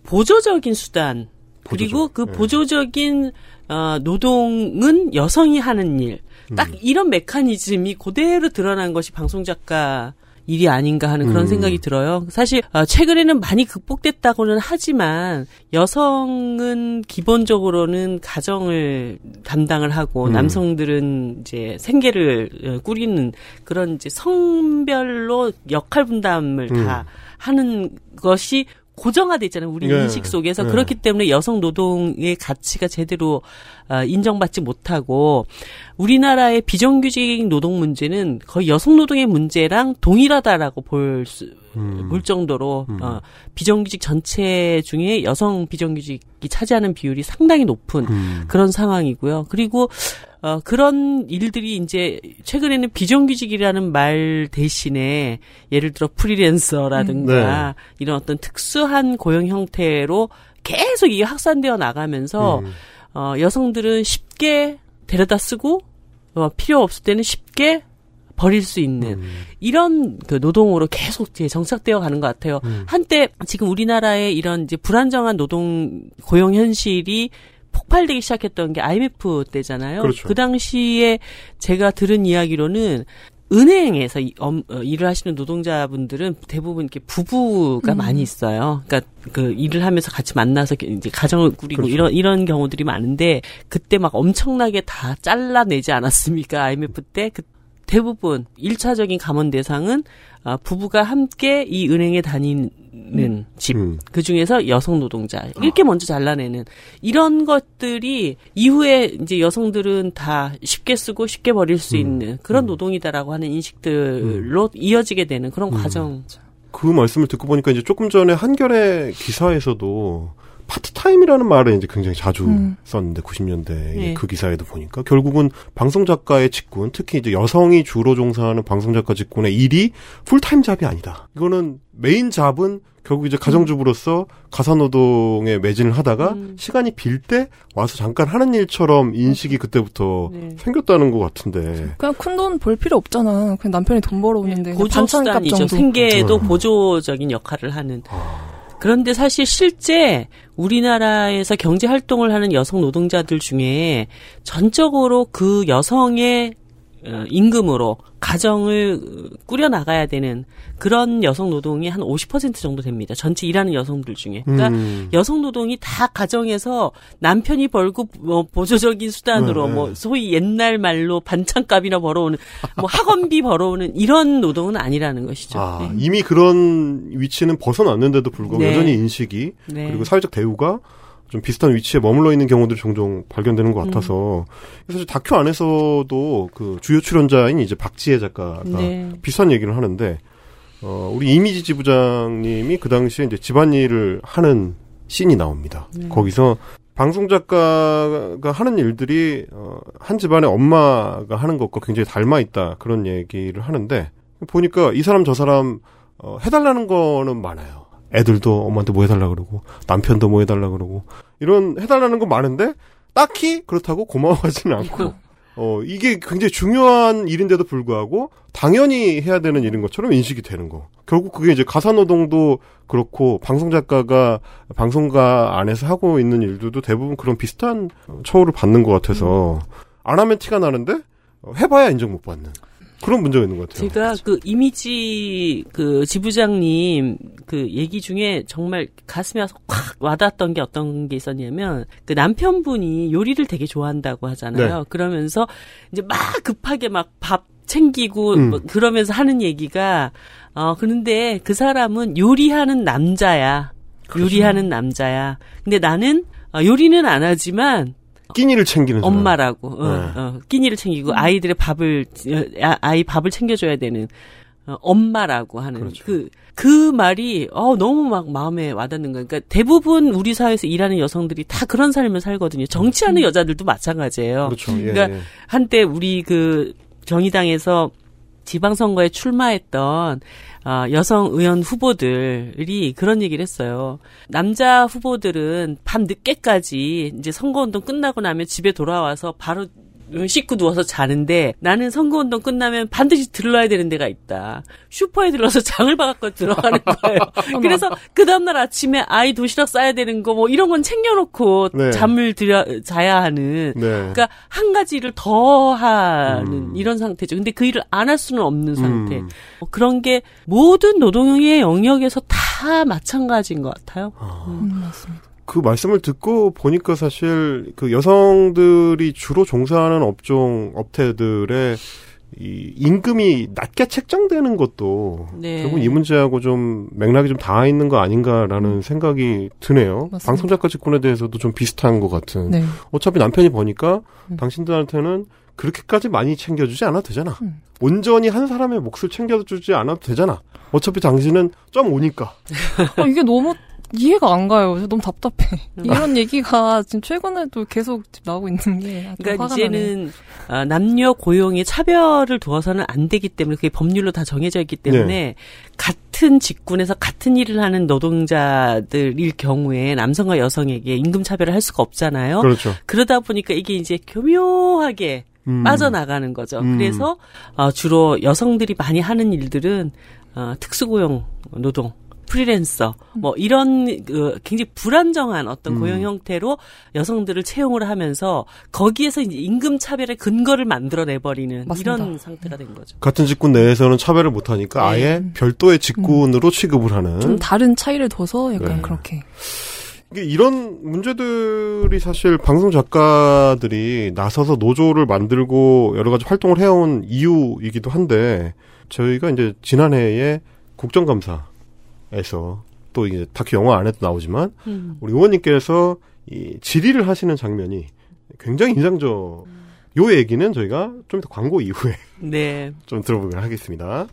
보조적인 수단 그리고 보조적. 그 네. 보조적인 어, 노동은 여성이 하는 일. 딱 음. 이런 메커니즘이 그대로 드러난 것이 방송 작가 일이 아닌가 하는 그런 음. 생각이 들어요. 사실 어, 최근에는 많이 극복됐다고는 하지만 여성은 기본적으로는 가정을 담당을 하고 음. 남성들은 이제 생계를 어, 꾸리는 그런 이제 성별로 역할 분담을 음. 다 하는 것이 고정화돼 있잖아요. 우리 네. 인식 속에서 네. 그렇기 때문에 여성 노동의 가치가 제대로 어, 인정받지 못하고 우리나라의 비정규직 노동 문제는 거의 여성 노동의 문제랑 동일하다라고 볼 수, 음. 볼 정도로 음. 어, 비정규직 전체 중에 여성 비정규직이 차지하는 비율이 상당히 높은 음. 그런 상황이고요. 그리고 어, 그런 일들이 이제 최근에는 비정규직이라는 말 대신에 예를 들어 프리랜서라든가 이런 어떤 특수한 고용 형태로 계속 이게 확산되어 나가면서 음. 어, 여성들은 쉽게 데려다 쓰고 어, 필요 없을 때는 쉽게 버릴 수 있는 음. 이런 그 노동으로 계속 이제 정착되어 가는 것 같아요. 음. 한때 지금 우리나라의 이런 이제 불안정한 노동 고용 현실이 폭발되기 시작했던 게 IMF 때잖아요. 그렇죠. 그 당시에 제가 들은 이야기로는 은행에서 어, 일을 하시는 노동자분들은 대부분 이렇게 부부가 음. 많이 있어요. 그러니까 그 일을 하면서 같이 만나서 이제 가정을 꾸리고 그렇죠. 이런 이런 경우들이 많은데 그때 막 엄청나게 다 잘라내지 않았습니까? IMF 때 그 대부분 일차적인 감원 대상은 아, 부부가 함께 이 은행에 다니는 집. 음. 그 중에서 여성 노동자 이렇게 먼저 잘라내는 이런 것들이 이후에 이제 여성들은 다 쉽게 쓰고 쉽게 버릴 수 음. 있는 그런 음. 노동이다라고 하는 인식들로 이어지게 되는 그런 음. 과정. 그 말씀을 듣고 보니까 이제 조금 전에 한겨레 기사에서도 파트타임이라는 말을 이제 굉장히 자주 음. 썼는데 90년대 네. 그 기사에도 보니까 결국은 방송 작가의 직군 특히 이제 여성이 주로 종사하는 방송 작가 직군의 일이 full-time job이 아니다. 이거는 main job은 결국 이제 가정주부로서 가사노동에 매진을 하다가 음. 시간이 빌 때 와서 잠깐 하는 일처럼 인식이 그때부터 네. 생겼다는 것 같은데. 그냥 큰 돈 벌 필요 없잖아. 그냥 남편이 돈 벌어오는데 보조 반찬값 수단이죠. 정도. 생계도 음. 보조적인 역할을 하는. 아, 그런데 사실 실제 우리나라에서 경제 활동을 하는 여성 노동자들 중에 전적으로 그 여성의 어, 임금으로 가정을 꾸려 나가야 되는 그런 여성 노동이 한 50% 정도 됩니다. 전체 일하는 여성들 중에. 그러니까 음. 여성 노동이 다 가정에서 남편이 벌고 뭐 보조적인 수단으로 네, 네. 뭐 소위 옛날 말로 반찬값이나 벌어오는 뭐 학원비 벌어오는 이런 노동은 아니라는 것이죠. 아, 네. 이미 그런 위치는 벗어났는데도 불구하고 네. 여전히 인식이 네. 그리고 사회적 대우가 좀 비슷한 위치에 머물러 있는 경우들이 종종 발견되는 것 같아서 사실 다큐 안에서도 그 주요 출연자인 이제 박지혜 작가가 네. 비슷한 얘기를 하는데 어 우리 이미지 지부장님이 그 당시에 이제 집안일을 하는 씬이 나옵니다. 네. 거기서 방송 작가가 하는 일들이 어, 한 집안의 엄마가 하는 것과 굉장히 닮아 있다 그런 얘기를 하는데 보니까 이 사람 저 사람 어, 해달라는 거는 많아요. 애들도 엄마한테 뭐 해달라 그러고 남편도 뭐 해달라 그러고 이런 해달라는 건 많은데 딱히 그렇다고 고마워하지는 않고. 어 이게 굉장히 중요한 일인데도 불구하고 당연히 해야 되는 일인 것처럼 인식이 되는 거. 결국 그게 이제 가사 노동도 그렇고 방송 작가가 방송가 안에서 하고 있는 일들도 대부분 그런 비슷한 처우를 받는 것 같아서 안 하면 티가 나는데 어, 해봐야 인정 못 받는 그런 문제가 있는 것 같아요. 제가 그 이미지 그 지부장님 그 얘기 중에 정말 가슴에 와서 확 와닿았던 게 어떤 게 있었냐면 그 남편분이 요리를 되게 좋아한다고 하잖아요. 네. 그러면서 이제 막 급하게 막 밥 챙기고 음. 뭐 그러면서 하는 얘기가 어 그런데 그 사람은 요리하는 남자야. 그렇죠. 요리하는 남자야. 근데 나는 어, 요리는 안 하지만 끼니를 챙기는. 엄마라고 어, 네. 어, 끼니를 챙기고 아이들의 밥을 어, 아- 아이 밥을 챙겨줘야 되는 어, 엄마라고 하는 그렇죠. 그 그 말이 어 너무 막 마음에 와닿는 거예요. 그러니까 대부분 우리 사회에서 일하는 여성들이 다 그런 삶을 살거든요. 정치하는 여자들도 마찬가지예요. 그렇죠. 예, 그러니까 예. 한때 우리 그 정의당에서 지방선거에 출마했던 어, 여성 의원 후보들이 그런 얘기를 했어요. 남자 후보들은 밤 늦게까지 이제 선거운동 끝나고 나면 집에 돌아와서 바로 씻고 누워서 자는데 나는 선거운동 끝나면 반드시 들러야 되는 데가 있다. 슈퍼에 들러서 장을 봐갖고 들어가는 거예요. 그래서 그 다음날 아침에 아이 도시락 싸야 되는 거 뭐 이런 건 챙겨놓고 네. 잠을 들여 자야 하는 네. 그러니까 한 가지를 더 하는 음. 이런 상태죠. 근데 그 일을 안 할 수는 없는 상태. 음. 어, 그런 게 모든 노동의 영역에서 다 마찬가지인 것 같아요. 음, 맞습니다. 그 말씀을 듣고 보니까 사실 그 여성들이 주로 종사하는 업종 업태들의 이 임금이 낮게 책정되는 것도 네. 결국 이 문제하고 좀 맥락이 좀 닿아 있는 거 아닌가라는 생각이 드네요. 맞습니다. 방송 작가 직군에 대해서도 좀 비슷한 것 같은. 네. 어차피 남편이 버니까 음. 당신들한테는 그렇게까지 많이 챙겨주지 않아도 되잖아. 음. 온전히 한 사람의 몫을 챙겨주지 않아도 되잖아. 어차피 당신은 점 오니까. 어, 이게 너무 이해가 안 가요. 너무 답답해. 이런 얘기가 지금 최근에도 계속 나오고 있는 게 그러니까. 이제는 어, 남녀 고용의 차별을 두어서는 안 되기 때문에 그게 법률로 다 정해져 있기 때문에 네. 같은 직군에서 같은 일을 하는 노동자들일 경우에 남성과 여성에게 임금 차별을 할 수가 없잖아요. 그렇죠. 그러다 보니까 이게 이제 교묘하게 음. 빠져나가는 거죠. 음. 그래서 어, 주로 여성들이 많이 하는 일들은 어, 특수고용 노동, 프리랜서 뭐 이런 그 굉장히 불안정한 어떤 음. 고용 형태로 여성들을 채용을 하면서 거기에서 이제 임금 차별의 근거를 만들어내 버리는 맞습니다. 이런 상태가 된 거죠. 같은 직군 내에서는 차별을 못 하니까 네. 아예 별도의 직군으로 취급을 하는 좀 다른 차이를 둬서 약간 네. 그렇게. 이게 이런 문제들이 사실 방송 작가들이 나서서 노조를 만들고 여러 가지 활동을 해온 이유이기도 한데 저희가 이제 지난해에 국정감사 에서 또 이제 다큐 영화 안에도 나오지만 음. 우리 의원님께서 이 질의를 하시는 장면이 굉장히 인상적. 요 얘기는 저희가 좀더 광고 이후에 네. 좀 들어보도록 하겠습니다.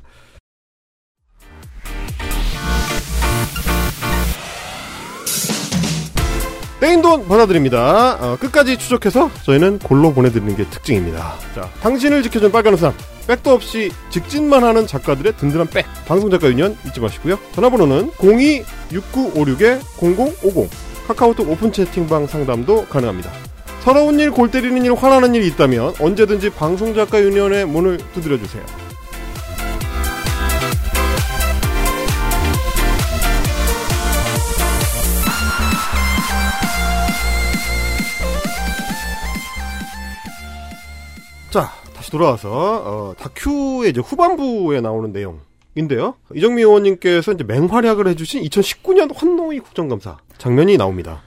떼인 돈 받아드립니다. 어, 끝까지 추적해서 저희는 골로 보내드리는 게 특징입니다. 자, 당신을 지켜준 빨간 우산. 백도 없이 직진만 하는 작가들의 든든한 백. 방송작가 유니언 잊지 마시고요. 전화번호는 02-6956-0050. 카카오톡 오픈 채팅방 상담도 가능합니다. 서러운 일, 골 때리는 일, 화나는 일이 있다면 언제든지 방송작가 유니언의 문을 두드려주세요. 자, 다시 돌아와서 어, 다큐의 이제 후반부에 나오는 내용인데요. 이정미 의원님께서 이제 맹활약을 해주신 2019년 환노위 국정감사 장면이 나옵니다.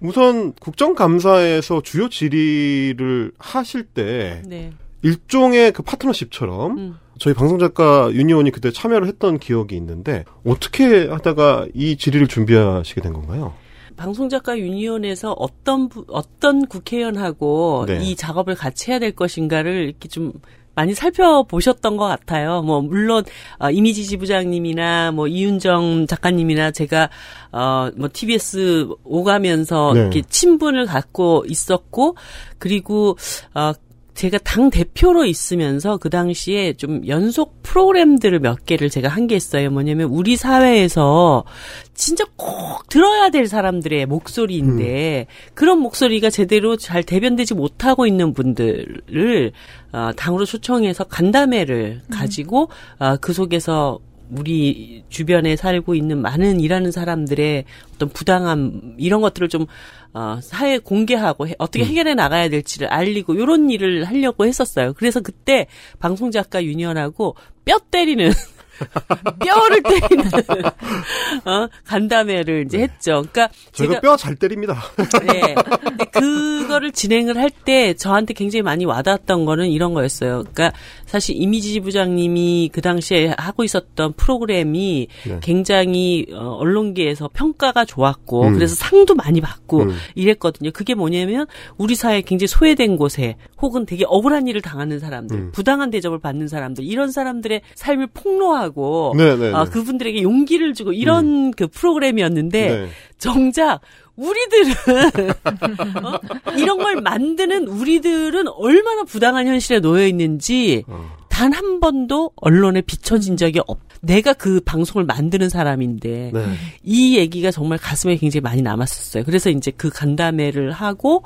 우선 국정감사에서 주요 질의를 하실 때 네. 일종의 그 파트너십처럼 음. 저희 방송작가 유니온이 그때 참여를 했던 기억이 있는데 어떻게 하다가 이 질의를 준비하시게 된 건가요? 방송작가 유니온에서 어떤 부- 어떤 국회의원하고 네. 이 작업을 같이 해야 될 것인가를 이렇게 좀 많이 살펴보셨던 것 같아요. 뭐 물론 어, 이미지 지부장님이나 뭐 이윤정 작가님이나 제가 어뭐 TBS 오가면서 네. 이렇게 친분을 갖고 있었고 그리고 어 제가 당 대표로 있으면서 그 당시에 좀 연속 프로그램들을 몇 개를 제가 한 게 있어요. 뭐냐면 우리 사회에서 진짜 꼭 들어야 될 사람들의 목소리인데 그런 목소리가 제대로 잘 대변되지 못하고 있는 분들을 어, 당으로 초청해서 간담회를 가지고 어, 그 속에서 우리 주변에 살고 있는 많은 일하는 사람들의 어떤 부당함 이런 것들을 좀 어, 사회에 공개하고 해- 어떻게 해결해 나가야 될지를 알리고 이런 일을 하려고 했었어요. 그래서 그때 방송 작가 유니언하고 뼈 때리는 뼈를 때리는 어, 간담회를 이제 했죠. 그러니까 저희가 제가 뼈 잘 때립니다. 네. 그거를 진행을 할 때 저한테 굉장히 많이 와닿았던 거는 이런 거였어요. 그러니까 사실 이미지 부장님이 그 당시에 하고 있었던 프로그램이 네. 굉장히 어, 언론계에서 평가가 좋았고 음. 그래서 상도 많이 받고 음. 이랬거든요. 그게 뭐냐면 우리 사회 굉장히 소외된 곳에 혹은 되게 억울한 일을 당하는 사람들, 음. 부당한 대접을 받는 사람들 이런 사람들의 삶을 폭로하고 네 네. 아, 그분들에게 용기를 주고 이런 그 프로그램이었는데 네. 정작 우리들은 어? 이런 걸 만드는 우리들은 얼마나 부당한 현실에 놓여 있는지 어. 단한 번도 언론에 비춰진 적이 없. 내가 그 방송을 만드는 사람인데 네. 이 얘기가 정말 가슴에 굉장히 많이 남았었어요. 그래서 이제 그 간담회를 하고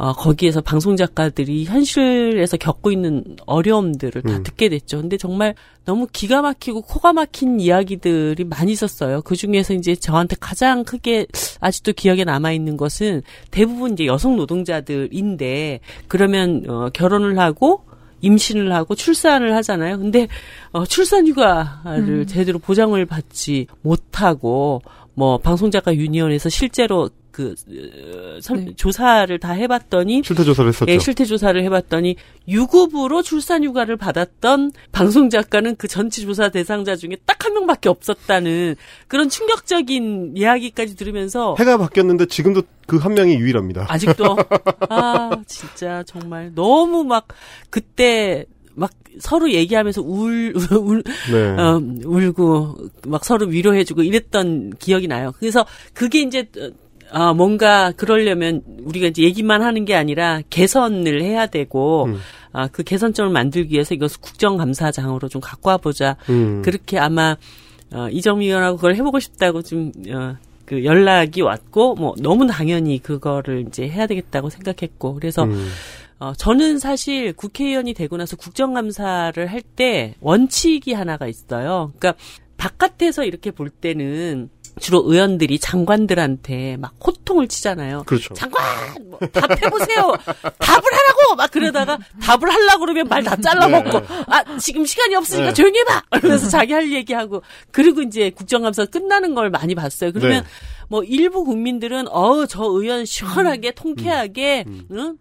어, 거기에서 방송 작가들이 현실에서 겪고 있는 어려움들을 다 음. 듣게 됐죠. 근데 정말 너무 기가 막히고 코가 막힌 이야기들이 많이 있었어요. 그 중에서 이제 저한테 가장 크게 아직도 기억에 남아 있는 것은 대부분 이제 여성 노동자들인데 그러면 어, 결혼을 하고 임신을 하고 출산을 하잖아요. 근데 어, 출산 휴가를 제대로 보장을 받지 못하고 뭐 방송작가 유니온에서 실제로 그 어, 설- 네. 조사를 다 해봤더니 실태 조사를 했었죠. 예, 실태 조사를 해봤더니 유급으로 출산 휴가를 받았던 방송 작가는 그 전체 조사 대상자 중에 딱 한 명밖에 없었다는 그런 충격적인 이야기까지 들으면서 해가 바뀌었는데 지금도 그 한 명이 유일합니다. 아직도 아 진짜 정말 너무 막 그때 막 서로 얘기하면서 울, 울, 네. 어, 울고 막 서로 위로해주고 이랬던 기억이 나요. 그래서 그게 이제 어, 뭔가 그러려면 우리가 이제 얘기만 하는 게 아니라 개선을 해야 되고 음. 아, 그 개선점을 만들기 위해서 이것을 국정감사장으로 좀 갖고 와보자. 음. 그렇게 아마 어, 이정미 의원하고 그걸 해보고 싶다고 좀 어, 그 연락이 왔고 뭐 너무 당연히 그거를 이제 해야 되겠다고 생각했고 그래서 음. 어, 저는 사실 국회의원이 되고 나서 국정감사를 할 때 원칙이 하나가 있어요. 그러니까 바깥에서 이렇게 볼 때는 주로 의원들이 장관들한테 막 호통을 치잖아요. 그렇죠. 장관 뭐, 답해 보세요. 답을 하라고 막 그러다가 답을 하려고 그러면 말 다 잘라먹고 네. 아 지금 시간이 없으니까 네. 조용히 해봐. 그러면서 자기 할 얘기하고 그리고 이제 국정감사 끝나는 걸 많이 봤어요. 그러면 네. 뭐 일부 국민들은 어우 저 의원 시원하게 통쾌하게 음. 응?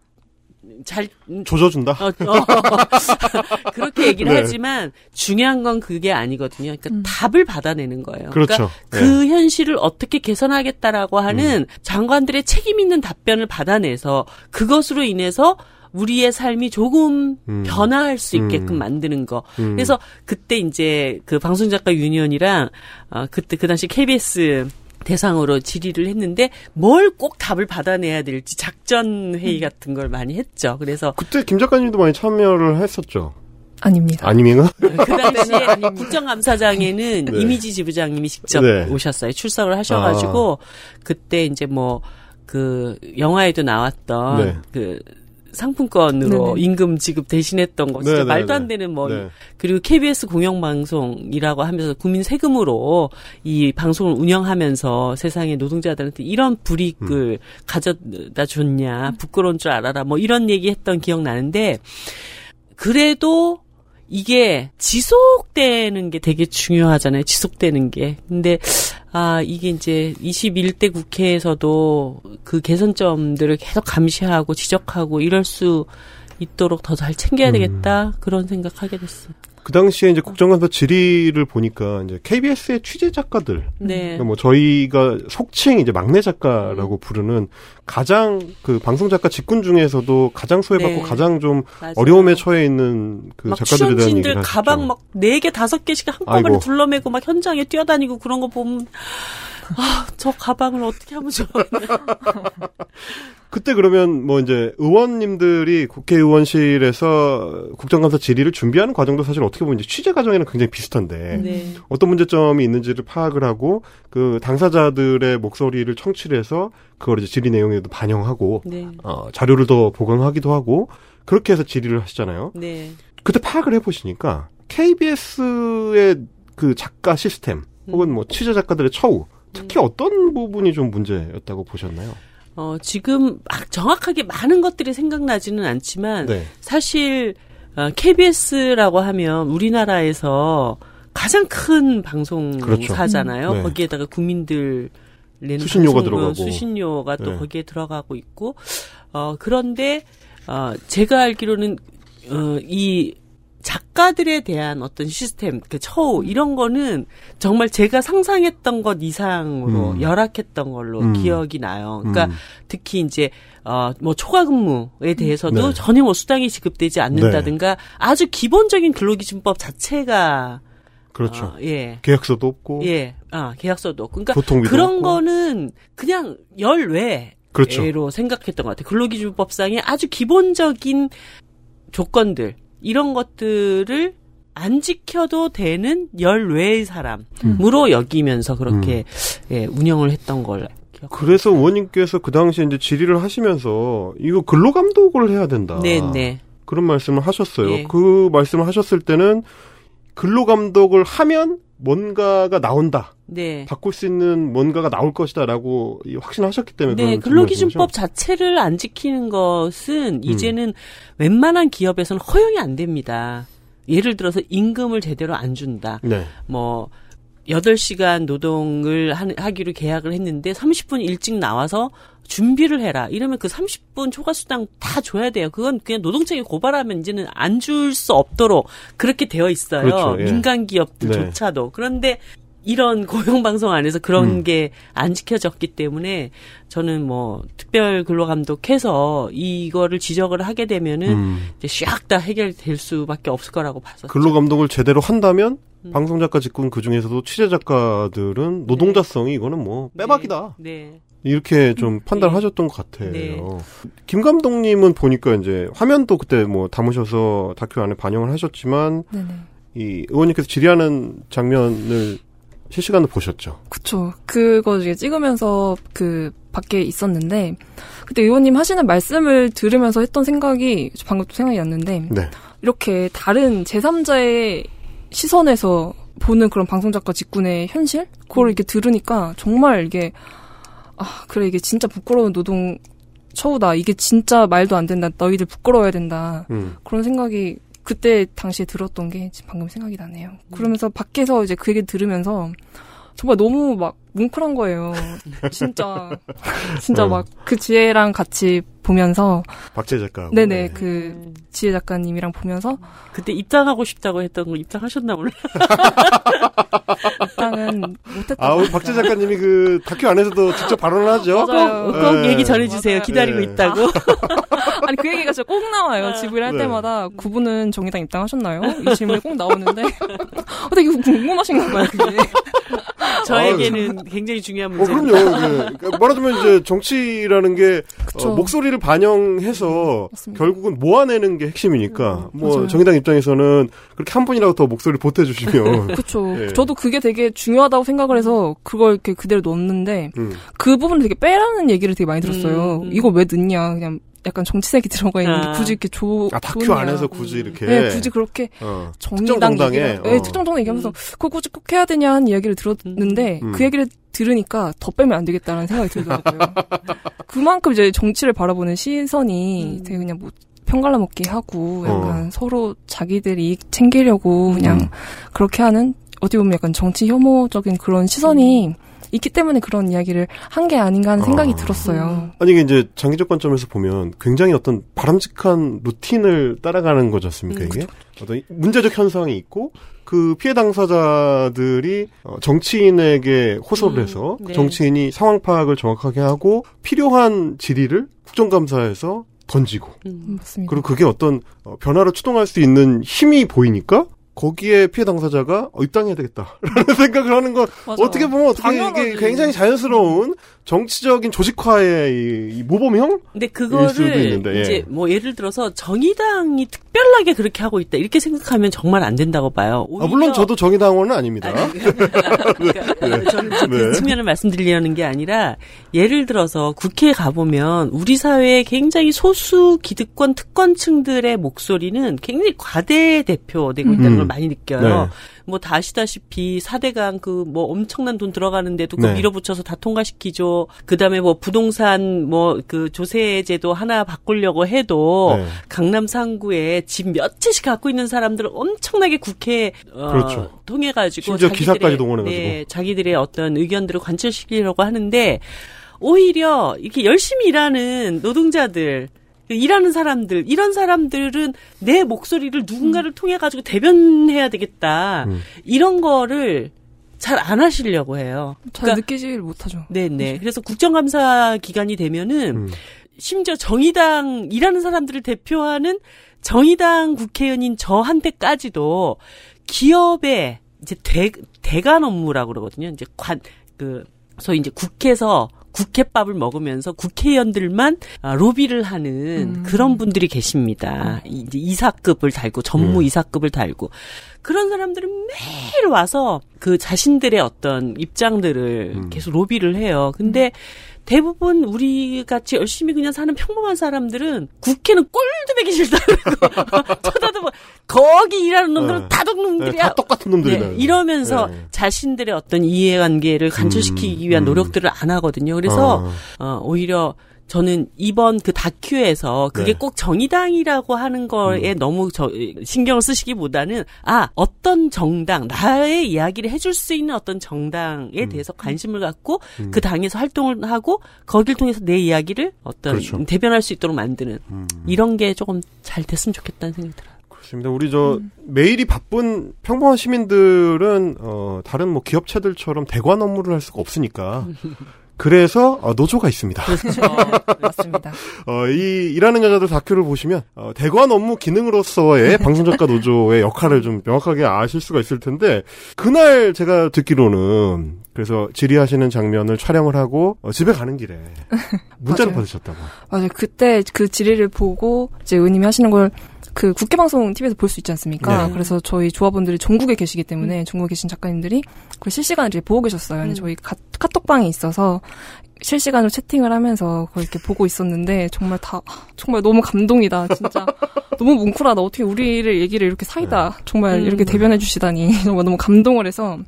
잘 조져준다. 어, 어. 그렇게 얘기를 네. 하지만 중요한 건 그게 아니거든요. 그러니까 답을 받아내는 거예요. 그렇죠. 러니까 네. 그 현실을 어떻게 개선하겠다라고 하는 음. 장관들의 책임 있는 답변을 받아내서 그것으로 인해서 우리의 삶이 조금 음. 변화할 수 있게끔 음. 만드는 거. 음. 그래서 그때 이제 그 방송작가 유니언이랑 어 그때 그 당시 KBS 대상으로 질의를 했는데 뭘 꼭 답을 받아내야 될지 작전 음. 회의 같은 걸 많이 했죠. 그래서 그때 김 작가님도 많이 참여를 했었죠. 아닙니다. 아니면가? 그 당시에 국정감사장에는 네. 이미지 지부장님이 직접 네. 오셨어요. 출석을 하셔가지고 그때 이제 뭐 그 영화에도 나왔던 네. 그 상품권으로 네네. 임금 지급 대신했던 거 진짜 네네네. 말도 안 되는 뭐 네. 그리고 KBS 공영방송이라고 하면서 국민 세금으로 이 방송을 운영하면서 세상의 노동자들한테 이런 불이익을 가져다 줬냐 부끄러운 줄 알아라 뭐 이런 얘기했던 기억 나는데 그래도 이게 지속되는 게 되게 중요하잖아요. 지속되는 게. 근데 아 이게 이제 21대 국회에서도 그 개선점들을 계속 감시하고 지적하고 이럴 수 있도록 더 잘 챙겨야 음. 되겠다 그런 생각하게 됐어요. 그 당시에 이제 국정감사 질의를 보니까 이제 KBS의 취재 작가들, 네. 그러니까 뭐 저희가 속칭 이제 막내 작가라고 음. 부르는 가장 그 방송 작가 직군 중에서도 가장 소외받고 네. 가장 좀 맞아요. 어려움에 처해 있는 그막 작가들에 대한 얘기를 가방 하셨죠. 막네 개 다섯 개씩 한꺼번에 아이고. 둘러매고 막 현장에 뛰어다니고 그런 거 보면 아 저 가방을 어떻게 하면 좋아? 그때 그러면 뭐 이제 의원님들이 국회의원실에서 국정감사 질의를 준비하는 과정도 사실 어떻게 보면 이제 취재 과정에는 굉장히 비슷한데 네. 어떤 문제점이 있는지를 파악을 하고 그 당사자들의 목소리를 청취를 해서 그걸 이제 질의 내용에도 반영하고 네. 어, 자료를 더 보강하기도 하고 그렇게 해서 질의를 하시잖아요. 네. 그때 파악을 해보시니까 KBS의 그 작가 시스템 혹은 뭐 취재 작가들의 처우 특히 어떤 부분이 좀 문제였다고 보셨나요? 어, 지금 막 정확하게 많은 것들이 생각나지는 않지만 네. 사실 어, KBS라고 하면 우리나라에서 가장 큰 방송사잖아요. 그렇죠. 네. 거기에다가 국민들 내는 수신료가 어, 들어가고. 수신료가 또 네. 거기에 들어가고 있고 어 그런데 어 제가 알기로는 어이 작가들에 대한 어떤 시스템, 그 처우 이런 거는 정말 제가 상상했던 것 이상으로 음. 열악했던 걸로 음. 기억이 나요. 그러니까 음. 특히 이제 어뭐 초과 근무에 대해서도 네. 전혀 뭐 수당이 지급되지 않는다든가 아주 기본적인 근로기준법 자체가 그렇죠. 어, 예. 계약서도 없고 예. 아, 계약서도 없고. 그러니까 그런 없고. 거는 그냥 열외 그렇죠. 로 생각했던 것 같아요. 근로기준법상의 아주 기본적인 조건들 이런 것들을 안 지켜도 되는 열외의 사람으로 여기면서 그렇게 예, 운영을 했던 걸 기억. 그래서 의원님께서 그 당시에 이제 질의를 하시면서 이거 근로 감독을 해야 된다. 네, 네. 그런 말씀을 하셨어요. 예. 그 말씀을 하셨을 때는 근로 감독을 하면 뭔가가 나온다. 네. 바꿀 수 있는 뭔가가 나올 것이다라고 이 확신하셨기 때문에 네, 근로기준법? 자체를 안 지키는 음. 것은 이제는 웬만한 기업에서는 허용이 안 됩니다. 예를 들어서 임금을 제대로 안 준다. 네. 뭐 8시간 노동을 하, 하기로 계약을 했는데 30분 일찍 나와서 준비를 해라. 이러면 그 30분 초과 수당 다 줘야 돼요. 그건 그냥 노동청에 고발하면 이제는 안 줄 수 없도록 그렇게 되어 있어요. 그렇죠, 예. 민간 기업들조차도. 그런데 이런 고용방송 안에서 그런 음. 게안 지켜졌기 때문에 저는 뭐 특별 근로감독해서 이거를 지적을 하게 되면은 음. 이제 샥 다 해결될 수밖에 없을 거라고 봤었죠. 근로 감독을 제대로 한다면 음. 방송 작가 직군 그 중에서도 취재 작가들은 노동자성이 이거는 뭐 빼박이다. 네. 이렇게 좀 판단하셨던 것 같아요. 네. 김 감독님은 보니까 이제 화면도 그때 뭐 담으셔서 다큐 안에 반영을 하셨지만 네네. 이 의원님께서 질의하는 장면을 실시간으로 보셨죠. 그쵸. 그거 이제 찍으면서 그 밖에 있었는데 그때 의원님 하시는 말씀을 들으면서 했던 생각이 방금 또 생각이 났는데 네. 이렇게 다른 제3자의 시선에서 보는 그런 방송작가 직군의 현실? 그걸 이렇게 들으니까 정말 이게 아 그래 이게 진짜 부끄러운 노동 처우다. 이게 진짜 말도 안 된다. 너희들 부끄러워야 된다. 음. 그런 생각이 그때 당시에 들었던 게 지금 방금 생각이 나네요. 그러면서 밖에서 이제 그 얘기 들으면서 정말 너무 막 뭉클한 거예요. 진짜 진짜 어. 막그 지혜랑 같이 보면서 박재 작가. 네네 그 지혜 작가님이랑 보면서 그때 입당하고 싶다고 했던 거 입당하셨나 몰라. 일단은 못했다. 아, 우리 박재 작가님이 그 다큐 안에서도 직접 발언을 하죠. 맞아요. 꼭 네. 얘기 전해주세요. 맞아요. 기다리고 네. 있다고. 아니 그 얘기가 진짜 꼭 나와요. 지부를 할 네. 때마다 구분은 정의당 입당하셨나요? 이 질문이 꼭 나오는데 어, 되게 궁금하신가 봐요. 그게. 저에게는 굉장히 중요한 어, 문제입니다. 그럼요. 그, 말하자면 이제 정치라는 게 그쵸. 어, 목소리를 반영해서 맞습니다. 결국은 모아내는 게 핵심이니까 뭐 맞아요. 정의당 입장에서는 그렇게 한 분이라도 더 목소리를 보태주시면 그쵸. 예. 저도 그게 되게 중요하다고 생각을 해서 그걸 이렇게 그대로 넣었는데 음, 그 부분을 되게 빼라는 얘기를 되게 많이 들었어요. 음, 음. 이거 왜 넣냐. 그냥 약간 정치색이 들어가 있는데 아. 굳이 이렇게 조 아 다큐 좋냐. 안에서 굳이 이렇게 네, 굳이 그렇게 어. 정당에, 얘기를, 어. 네, 특정 정당 얘기하면서 그거 굳이 꼭 해야 되냐는 이야기를 들었는데 음. 그 얘기를 들으니까 더 빼면 안 되겠다라는 생각이 들더라고요. 그만큼 이제 정치를 바라보는 시선이 음. 되게 그냥 뭐 편갈라 먹기 하고 약간 어. 서로 자기들 이익 챙기려고 그냥 음. 그렇게 하는 어떻게 보면 약간 정치 혐오적인 그런 시선이 있기 때문에 그런 이야기를 한 게 아닌가 하는 생각이 아. 들었어요. 아니 이게 이제 장기적 관점에서 보면 굉장히 어떤 바람직한 루틴을 따라가는 거지 않습니까 음, 이게 어떤 문제적 현상이 있고 그 피해 당사자들이 어, 정치인에게 호소를 음, 해서 그 네. 정치인이 상황 파악을 정확하게 하고 필요한 질의를 국정감사에서 던지고 음. 맞습니다. 그리고 그게 어떤 어, 변화를 추동할 수 있는 힘이 보이니까 거기에 피해 당사자가 어, 입당해야 되겠다라는 생각을 하는 건 맞아. 어떻게 보면 어떻게 당연하지. 이게 굉장히 자연스러운 정치적인 조직화의 이, 이 모범형? 근데 그거를 예. 이제 뭐 예를 들어서 정의당이 특별하게 그렇게 하고 있다 이렇게 생각하면 정말 안 된다고 봐요. 아, 물론 저도 정의당원은 아닙니다. 그러니까 저는 이제 그 네. 측면을 말씀드리려는 게 아니라 예를 들어서 국회에 가 보면 우리 사회의 굉장히 소수 기득권 특권층들의 목소리는 굉장히 과대 대표되고 있다는 음. 걸 많이 느껴요. 네. 뭐다 아시다시피 4대강 그 뭐 엄청난 돈 들어가는데도 그거 네. 밀어붙여서 다 통과시키죠. 그다음에 뭐 부동산 뭐 그 조세제도 하나 바꾸려고 해도 네. 강남 상구에 집 몇 채씩 갖고 있는 사람들을 엄청나게 국회에 어, 그렇죠. 통해 가지고 심지어 기사까지 동원해 가지고. 네, 자기들의 어떤 의견들을 관철시키려고 하는데 오히려 이렇게 열심히 일하는 노동자들 일하는 사람들 이런 사람들은 내 목소리를 누군가를 통해 가지고 대변해야 되겠다 음. 이런 거를 잘 안 하시려고 해요. 잘 그러니까 느끼질 못하죠. 네네. 그래서 국정감사 기간이 되면은 음. 심지어 정의당 일하는 사람들을 대표하는 정의당 국회의원인 저한테까지도 기업의 이제 대, 대관 업무라고 그러거든요. 이제 관, 그, 소위 이제 국회에서 국회밥을 먹으면서 국회의원들만 아, 로비를 하는 음. 그런 분들이 계십니다. 이- 이제 이사급을 달고 전무 음. 이사급을 달고 그런 사람들은 매일 와서 그 자신들의 어떤 입장들을 음. 계속 로비를 해요. 근데 대부분 우리 같이 열심히 그냥 사는 평범한 사람들은 국회는 꼴도 보기 싫다 그러고 쳐다도 뭐 거기 일하는 놈들은 네. 다 네, 독놈들이야. 다 똑같은 놈들이네. 네, 이러면서 네. 자신들의 어떤 이해관계를 간철시키기 위한 음. 노력들을 안 하거든요. 그래서 어. 어, 오히려 저는 이번 그 다큐에서 그게 네. 꼭 정의당이라고 하는 거에 음. 너무 저, 신경을 쓰시기보다는 아 어떤 정당 나의 이야기를 해줄 수 있는 어떤 정당에 음. 대해서 관심을 갖고 음. 그 당에서 활동을 하고 거기를 통해서 내 이야기를 어떤 그렇죠. 대변할 수 있도록 만드는 음. 이런 게 조금 잘 됐으면 좋겠다는 생각이 들어요. 그렇습니다. 우리 저 매일이 바쁜 평범한 시민들은 어, 다른 뭐 기업체들처럼 대관 업무를 할 수가 없으니까 그래서 어, 노조가 있습니다. 그렇죠. 맞습니다. 어, 이 일하는 여자들 다큐를 보시면 어, 대관 업무 기능으로서의 방송작가 노조의 역할을 좀 명확하게 아실 수가 있을 텐데 그날 제가 듣기로는 그래서 질의하시는 장면을 촬영을 하고 어, 집에 가는 길에 문자를 맞아요. 받으셨다고. 맞아요. 그때 그 질의를 보고 이제 의원님이 하시는 걸 그 국회 방송 TV에서 볼 수 있지 않습니까? 네. 그래서 저희 조합원들이 전국에 계시기 때문에 전국에 계신 작가님들이 그 실시간으로 이제 보고 계셨어요. 음. 저희 카, 카톡방이 있어서 실시간으로 채팅을 하면서 그걸 이렇게 보고 있었는데 정말 다 정말 너무 감동이다. 진짜 너무 뭉클하다. 어떻게 우리를 얘기를 이렇게 사이다. 정말 음. 이렇게 대변해 주시다니 정말 너무 감동을 해서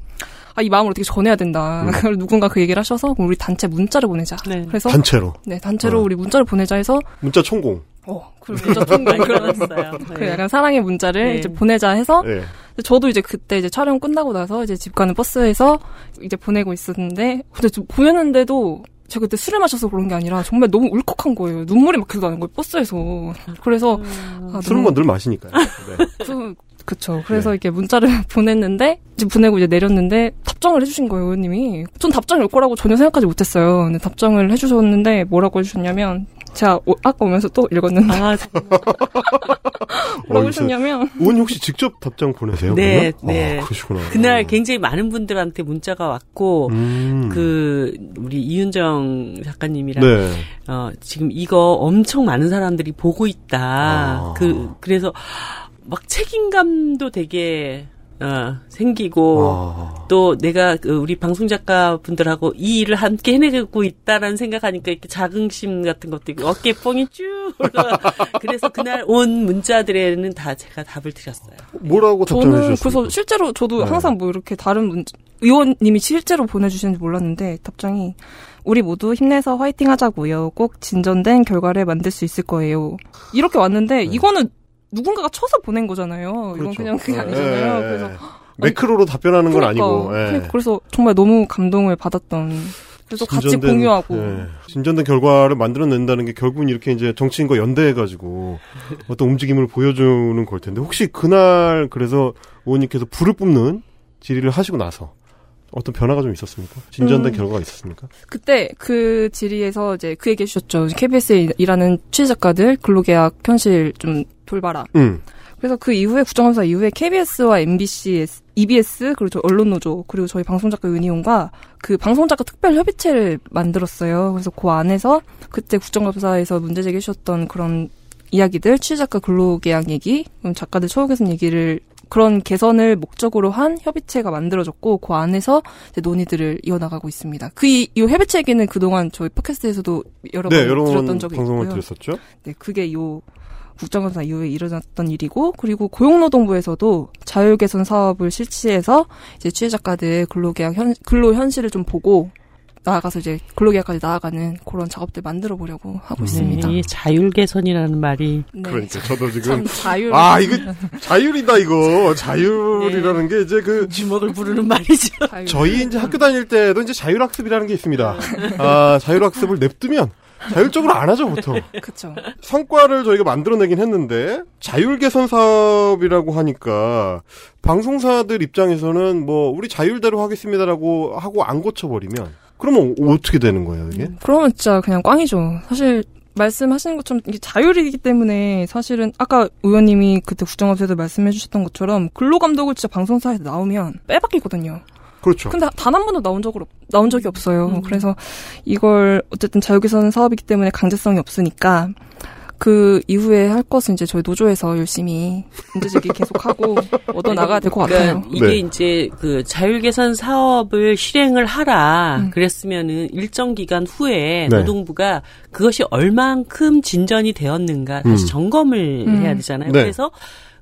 아, 이 마음을 어떻게 전해야 된다. 음. 그걸 누군가 그 얘기를 하셔서 우리 단체 문자를 보내자. 네. 그래서 단체로 네 단체로 어. 우리 문자를 보내자 해서 문자 총공. 어, 그 문자 통관 그런 그랬어요. 그 약간 사랑의 문자를 네. 이제 보내자 해서 예. 저도 이제 그때 이제 촬영 끝나고 나서 이제 집 가는 버스에서 이제 보내고 있었는데 근데 좀 보냈는데도 제가 그때 술을 마셔서 그런 게 아니라 정말 너무 울컥한 거예요. 눈물이 막 계속 나는 거예요. 버스에서. 그래서 아, 술은 너무- 뭐늘 마시니까요. 네. 그, 그쵸. 그래서 이렇게 문자를 보냈는데, 이제 보내고 이제 내렸는데, 답장을 해주신 거예요, 의원님이. 전 답장이 올 거라고 전혀 생각하지 못했어요. 근데 답장을 해주셨는데, 뭐라고 해주셨냐면, 제가 오- 아까 오면서 또 읽었는데, 아, 뭐라고 어, 해주셨냐면, 의원님 혹시 직접 답장 보내세요? 네, 그러면? 네. 아, 그러시구나. 그날 굉장히 많은 분들한테 문자가 왔고 음. 그 우리 이윤정 작가님이랑 네. 어 지금 이거 엄청 많은 사람들이 보고 있다. 아. 그 그래서 막 책임감도 되게 어, 생기고 아. 또 내가 그 우리 방송 작가 분들하고 이 일을 함께 해내고 있다라는 생각하니까 이렇게 자긍심 같은 것도 있고 어깨 뽕이 쭉 올라가. 그래서 그날 온 문자들에는 다 제가 답을 드렸어요. 뭐라고 답장해 저는 주셨습니까? 그래서 실제로 저도 네. 항상 뭐 이렇게 다른 문 의원님이 실제로 보내주시는지 몰랐는데 답장이 우리 모두 힘내서 화이팅 하자고요. 꼭 진전된 결과를 만들 수 있을 거예요. 이렇게 왔는데 이거는 누군가가 쳐서 보낸 거잖아요. 이건 그냥 그게 네. 아니잖아요. 예, 예, 그래서 예. 매크로로 답변하는 건 아니고. 예. 그러니까. 그래서 정말 너무 감동을 받았던. 그래서 같이 진전된, 공유하고. 예, 진전된 결과를 만들어낸다는 게 결국은 이렇게 이제 정치인과 연대해가지고 어떤 움직임을 보여주는 걸 텐데 혹시 그날 그래서 의원님께서 불을 뿜는 질의를 하시고 나서 어떤 변화가 좀 있었습니까? 진전된 음. 결과가 있었습니까? 그때 그 질의에서 이제 그 얘기 해 주셨죠. KBS에 일하는 취재 작가들 근로계약 현실 좀 돌봐라. 음. 그래서 그 이후에 국정감사 이후에 KBS와 MBC, EBS 그리고 언론노조 그리고 저희 방송작가 유니온과 그 방송작가 특별 협의체를 만들었어요. 그래서 그 안에서 그때 국정감사에서 문제 제기해 주셨던 그런 이야기들 취재작가 근로계약 얘기, 작가들 처우 개선 얘기를 그런 개선을 목적으로 한 협의체가 만들어졌고 그 안에서 논의들을 이어나가고 있습니다. 그 이 협의체 얘기는 그동안 저희 팟캐스트에서도 여러 네, 번 여러 번 들었던 적이 방송을 있고요. 드렸었죠. 네, 그게 요 국정감사 이후에 일어났던 일이고 그리고 고용노동부에서도 자율 개선 사업을 실시해서 이제 취재 작가들 근로계약 현 근로 현실을 좀 보고 나아가서 이제 근로계약까지 나아가는 그런 작업들 만들어 보려고 하고 있습니다. 이 자율 개선이라는 말이 네. 그러니까 저도 지금 참 자율 아 이거 자율이다 이거 자율이라는 게 이제 그 주먹을 부르는 말이죠. 자율. 저희 이제 학교 다닐 때도 이제 자율 학습이라는 게 있습니다. 아 자율 학습을 냅두면 자율적으로 안 하죠 보통. 그쵸. 성과를 저희가 만들어내긴 했는데 자율 개선 사업이라고 하니까 방송사들 입장에서는 뭐 우리 자율대로 하겠습니다라고 하고 안 고쳐버리면 그러면 어떻게 되는 거예요 이게? 음, 그러면 진짜 그냥 꽝이죠. 사실 말씀하시는 것처럼 이게 자율이기 때문에 사실은 아까 의원님이 그때 국정감사에서 말씀해 주셨던 것처럼 근로감독을 진짜 방송사에서 나오면 빼박이거든요. 그렇죠. 근데 단 한 번도 나온 없, 나온 적이 없어요. 그래서 이걸 어쨌든 자유개선 사업이기 때문에 강제성이 없으니까 그 이후에 할 것은 이제 저희 노조에서 열심히 문제제기 계속하고 얻어 나가야 될 것 같아요. 그러니까 이게 네. 이제 그 자율 개선 사업을 실행을 하라 음. 그랬으면은 일정 기간 후에 네. 노동부가 그것이 얼만큼 진전이 되었는가 다시 음. 점검을 음. 해야 되잖아요. 네. 그래서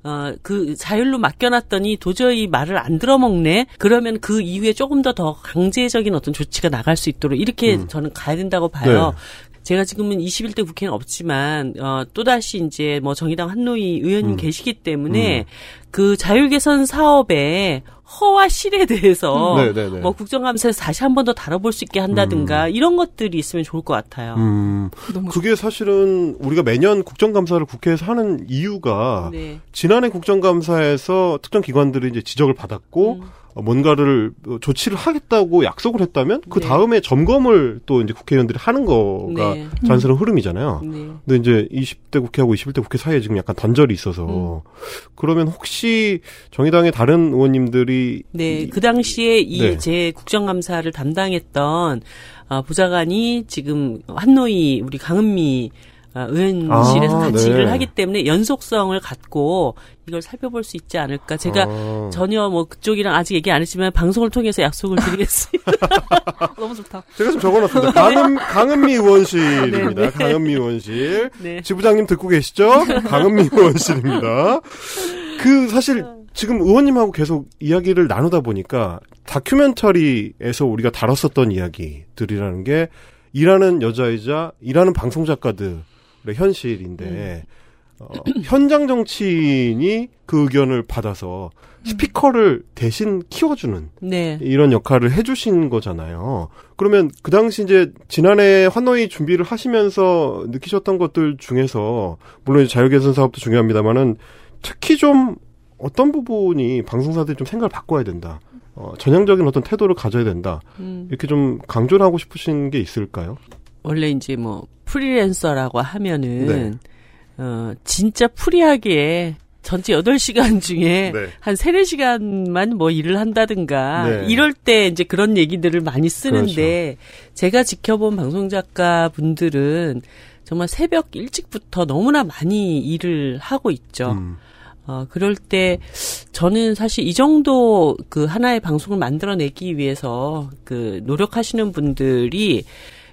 어, 그 자율로 맡겨놨더니 도저히 말을 안 들어먹네? 그러면 그 이후에 조금 더 더 강제적인 어떤 조치가 나갈 수 있도록 이렇게 음. 저는 가야 된다고 봐요. 네. 제가 지금은 21대 국회는 없지만 어 또다시 이제 뭐 정의당 한노희 의원님 음. 계시기 때문에 그 자율 개선 사업의 허와 실에 대해서 네, 네, 네. 뭐 국정감사에서 다시 한 번 더 다뤄볼 수 있게 한다든가 이런 것들이 있으면 좋을 것 같아요. 음, 그게 사실은 우리가 매년 국정감사를 국회에서 하는 이유가 네. 지난해 국정감사에서 특정 기관들이 이제 지적을 받았고 음. 어, 뭔가를 어, 조치를 하겠다고 약속을 했다면 그 네. 다음에 점검을 또 이제 국회의원들이 하는 거가 네. 자연스러운 흐름이잖아요. 네. 근데 이제 20대 국회하고 21대 국회 사이에 지금 약간 단절이 있어서 그러면 혹시 정의당의 다른 의원님들이 네, 그 당시에 이 네. 제 국정감사를 담당했던 어, 보좌관이 지금 한노희 우리 강은미 어, 의원실에서 아, 같이 네. 일을 하기 때문에 연속성을 갖고 이걸 살펴볼 수 있지 않을까. 제가 아. 전혀 뭐 그쪽이랑 아직 얘기 안 했지만 방송을 통해서 약속을 드리겠습니다. 너무 좋다. 제가 좀 적어놨습니다. 강은, 강은미 의원실입니다. 네, 네. 강은미 의원실. 네. 지부장님 듣고 계시죠? 강은미 의원실입니다. 그 사실 지금 의원님하고 계속 이야기를 나누다 보니까 다큐멘터리에서 우리가 다뤘었던 이야기들이라는 게 일하는 여자이자 일하는 방송 작가들의 현실인데 어, 현장 정치인이 그 의견을 받아서 스피커를 대신 키워주는 네. 이런 역할을 해주신 거잖아요. 그러면 그 당시 이제 지난해 환노이 준비를 하시면서 느끼셨던 것들 중에서 물론 이제 자율개선 사업도 중요합니다만은 특히 좀 어떤 부분이 방송사들이 좀 생각을 바꿔야 된다. 어, 전향적인 어떤 태도를 가져야 된다. 음. 이렇게 좀 강조를 하고 싶으신 게 있을까요? 원래 이제 뭐 프리랜서라고 하면은 네. 어 진짜 프리하게 전체 8시간 중에 네. 한 3, 4시간만 뭐 일을 한다든가 네. 이럴 때 이제 그런 얘기들을 많이 쓰는데 제가 지켜본 방송 작가 분들은 정말 새벽 일찍부터 너무나 많이 일을 하고 있죠. 음. 어, 그럴 때 저는 사실 이 정도 그 하나의 방송을 만들어내기 위해서 그 노력하시는 분들이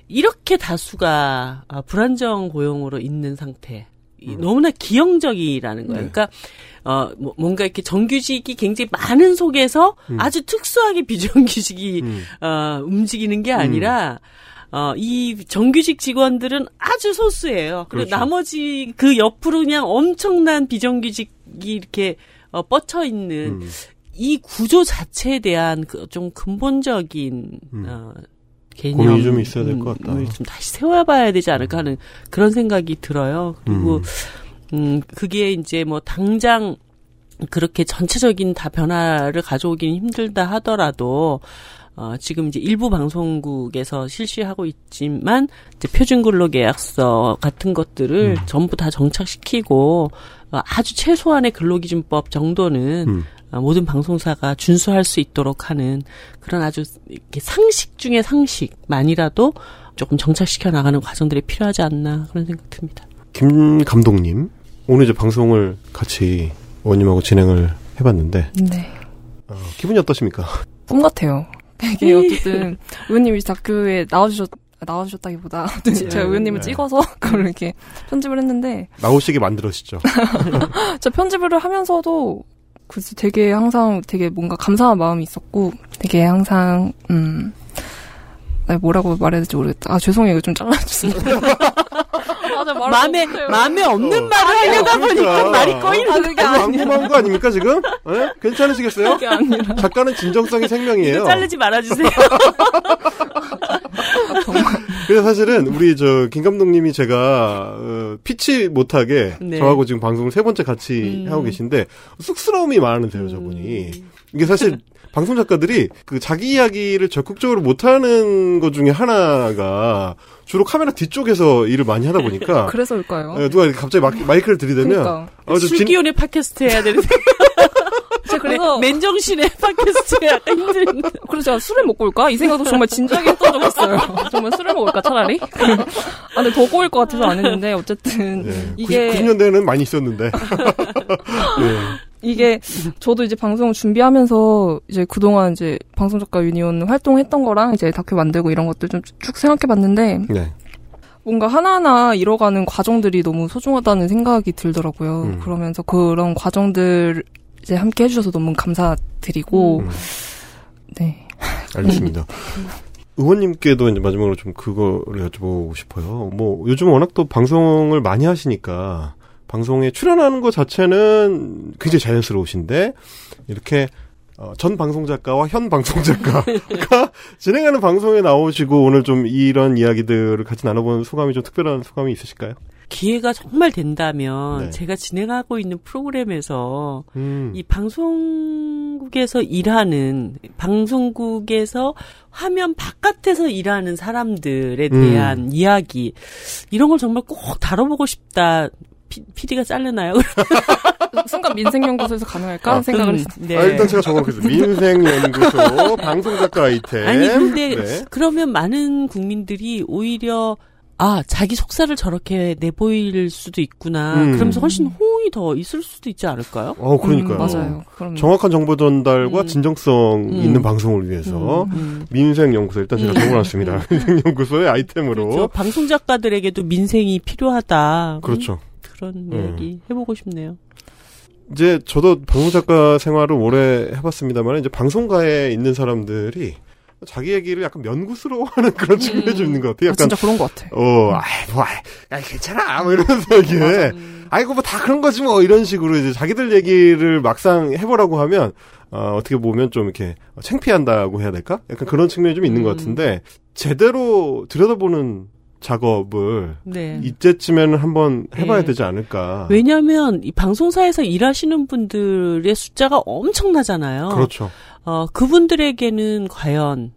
이렇게 다수가 아, 불안정 고용으로 있는 상태. 이 너무나 기형적이라는 거예요. 네. 그러니까 어 뭐, 뭔가 이렇게 정규직이 굉장히 많은 속에서 아주 특수하게 비정규직이 음. 어 움직이는 게 아니라 어, 이 정규직 직원들은 아주 소수예요. 그리고 그렇죠. 나머지 그 옆으로 그냥 엄청난 비정규직이 이렇게 어, 뻗쳐 있는 음. 이 구조 자체에 대한 그 좀 근본적인 음. 어, 개념 고민이 좀 있어야 될 것 같다. 음, 좀 다시 세워봐야 되지 않을까 하는 그런 생각이 들어요. 그리고 음, 그게 이제 뭐 당장 그렇게 전체적인 다 변화를 가져오기는 힘들다 하더라도 어, 지금 이제 일부 방송국에서 실시하고 있지만 이제 표준 근로 계약서 같은 것들을 전부 다 정착시키고 어, 아주 최소한의 근로기준법 정도는 음. 어, 모든 방송사가 준수할 수 있도록 하는 그런 아주 이렇게 상식 중의 상식만이라도 조금 정착시켜 나가는 과정들이 필요하지 않나 그런 생각 듭니다. 김 감독님 오늘 이제 방송을 같이 의원님하고 진행을 해봤는데 네. 어, 기분이 어떠십니까? 꿈 같아요. 이게 어쨌든 의원님이 다큐에 나와주셨 나와주셨다기보다 제가 의원님을 네. 찍어서 그걸 이렇게 편집을 했는데 나오시게 만들어시죠. 저 편집을 하면서도 글쎄 되게 항상 되게 뭔가 감사한 마음이 있었고 되게 항상 음 아, 뭐라고 말해야 될지 모르겠다. 아 죄송해요 이거 좀 잘라주세요. 아, 저 말을 마음에. 마음에 없는 말을 하려다 보니까 그러니까. 말이 꼬이는 아 그게 아니라 궁금한 거 아닙니까 지금? 예? 괜찮으시겠어요? 작가는 진정성이 생명이에요. 자르지 말아주세요. 그래서 사실은 우리 저 김 감독님이 제가 어, 피치 못하게 네. 저하고 지금 방송을 세 번째 같이 음. 하고 계신데 쑥스러움이 많으세요 저분이. 이게 사실 방송 작가들이 그 자기 이야기를 적극적으로 못하는 것 중에 하나가 주로 카메라 뒤쪽에서 일을 많이 하다 보니까 그래서일까요? 예, 누가 갑자기 마, 마이크를 들이대면 그러니까 어, 좀 진- 술기운의 팟캐스트 해야 되는데 그래서 맨정신의 팟캐스트 약간 힘든. 그래서 제가 술을 먹고 올까? 이 생각도 정말 진지하게 했던 적이 있어요. 정말 술을 먹을까, 차라리? 아, 근데 더 꼬일 것 같아서 안 했는데, 어쨌든. 예, 이게- 90, 90년대에는 많이 있었는데. 예. 이게, 저도 이제 방송을 준비하면서, 이제 그동안 이제 방송 작가 유니온 활동했던 거랑 이제 다큐 만들고 이런 것들 좀 쭉 생각해 봤는데, 네. 뭔가 하나하나 이뤄가는 과정들이 너무 소중하다는 생각이 들더라고요. 음. 그러면서 그런 과정들 이제 함께 해주셔서 너무 감사드리고, 음. 네. 알겠습니다. 의원님께도 이제 마지막으로 좀 그거를 여쭤보고 싶어요. 뭐 요즘 워낙 또 방송을 많이 하시니까 방송에 출연하는 것 자체는 굉장히 자연스러우신데 이렇게 어, 전 방송 작가와 현 방송 작가가 진행하는 방송에 나오시고 오늘 좀 이런 이야기들을 같이 나눠보는 소감이 좀 특별한 소감이 있으실까요? 기회가 정말 된다면 네. 제가 진행하고 있는 프로그램에서 음. 이 방송국에서 일하는 방송국에서 화면 바깥에서 일하는 사람들에 음. 대한 이야기 이런 걸 정말 꼭 다뤄보고 싶다. 피, PD가 잘르나요? 순간 민생연구소에서 가능할까? 아, 생각을 음, 했어요. 네. 아, 일단 제가 적어놓겠습니다. 민생연구소 방송작가 아이템. 아니 근데 네. 그러면 많은 국민들이 오히려 아 자기 속사를 저렇게 내보일 수도 있구나. 음. 그러면서 훨씬 호응이 더 있을 수도 있지 않을까요? 어, 그러니까요. 음, 맞아요. 그럼 정확한 정보 전달과 음. 진정성 음. 있는 방송을 위해서 음. 민생 연구소 일단 제가 음. 적어놨습니다. 민생 연구소의 아이템으로 그렇죠. 방송 작가들에게도 민생이 필요하다. 그렇죠. 음, 그런 음. 얘기 해보고 싶네요. 이제 저도 방송 작가 생활을 오래 해봤습니다만 이제 방송가에 있는 사람들이 자기 얘기를 약간 면구스러워하는 그런 측면이 좀 있는 것 같아요. 아, 약간 진짜 그런 것 같아. 어, 아이 뭐, 아이, 괜찮아 뭐 이러면서 이게 아이고 뭐 다 그런 거지 뭐 이런 식으로 이제 자기들 얘기를 막상 해보라고 하면 어, 어떻게 보면 좀 이렇게 창피한다고 해야 될까? 약간 그런 측면이 좀 있는 것 음. 같은데 제대로 들여다보는 작업을 네. 이때쯤에는 한번 해봐야 네. 되지 않을까. 왜냐하면 이 방송사에서 일하시는 분들의 숫자가 엄청나잖아요. 그렇죠. 어, 그분들에게는 과연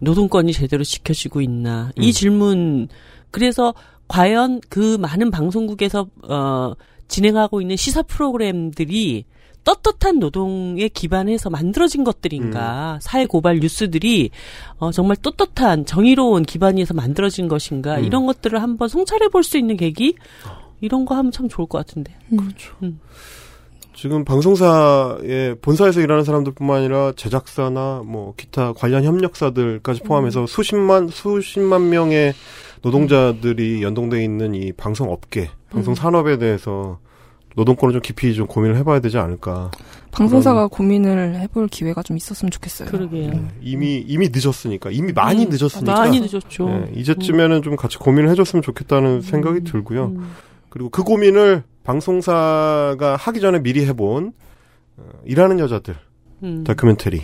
노동권이 제대로 지켜지고 있나? 이 음. 질문, 그래서 과연 그 많은 방송국에서, 어, 진행하고 있는 시사 프로그램들이 떳떳한 노동에 기반해서 만들어진 것들인가? 사회 고발 뉴스들이, 어, 정말 떳떳한, 정의로운 기반에서 만들어진 것인가? 음. 이런 것들을 한번 성찰해 볼 수 있는 계기? 이런 거 하면 참 좋을 것 같은데. 음. 음. 지금 방송사의 본사에서 일하는 사람들뿐만 아니라 제작사나 뭐 기타 관련 협력사들까지 포함해서 수십만 수십만 명의 노동자들이 연동돼 있는 이 방송 업계, 방송 산업에 대해서 노동권을 좀 깊이 좀 고민을 해봐야 되지 않을까. 방송사가 고민을 해볼 기회가 좀 있었으면 좋겠어요. 그러게요. 네, 이미 이미 늦었으니까 이미 많이 음, 늦었으니까 많이 늦었죠. 네, 이제쯤에는 좀 같이 고민을 해줬으면 좋겠다는 생각이 들고요. 음. 그리고 그 고민을 방송사가 하기 전에 미리 해본 어, 일하는 여자들 음. 다큐멘터리.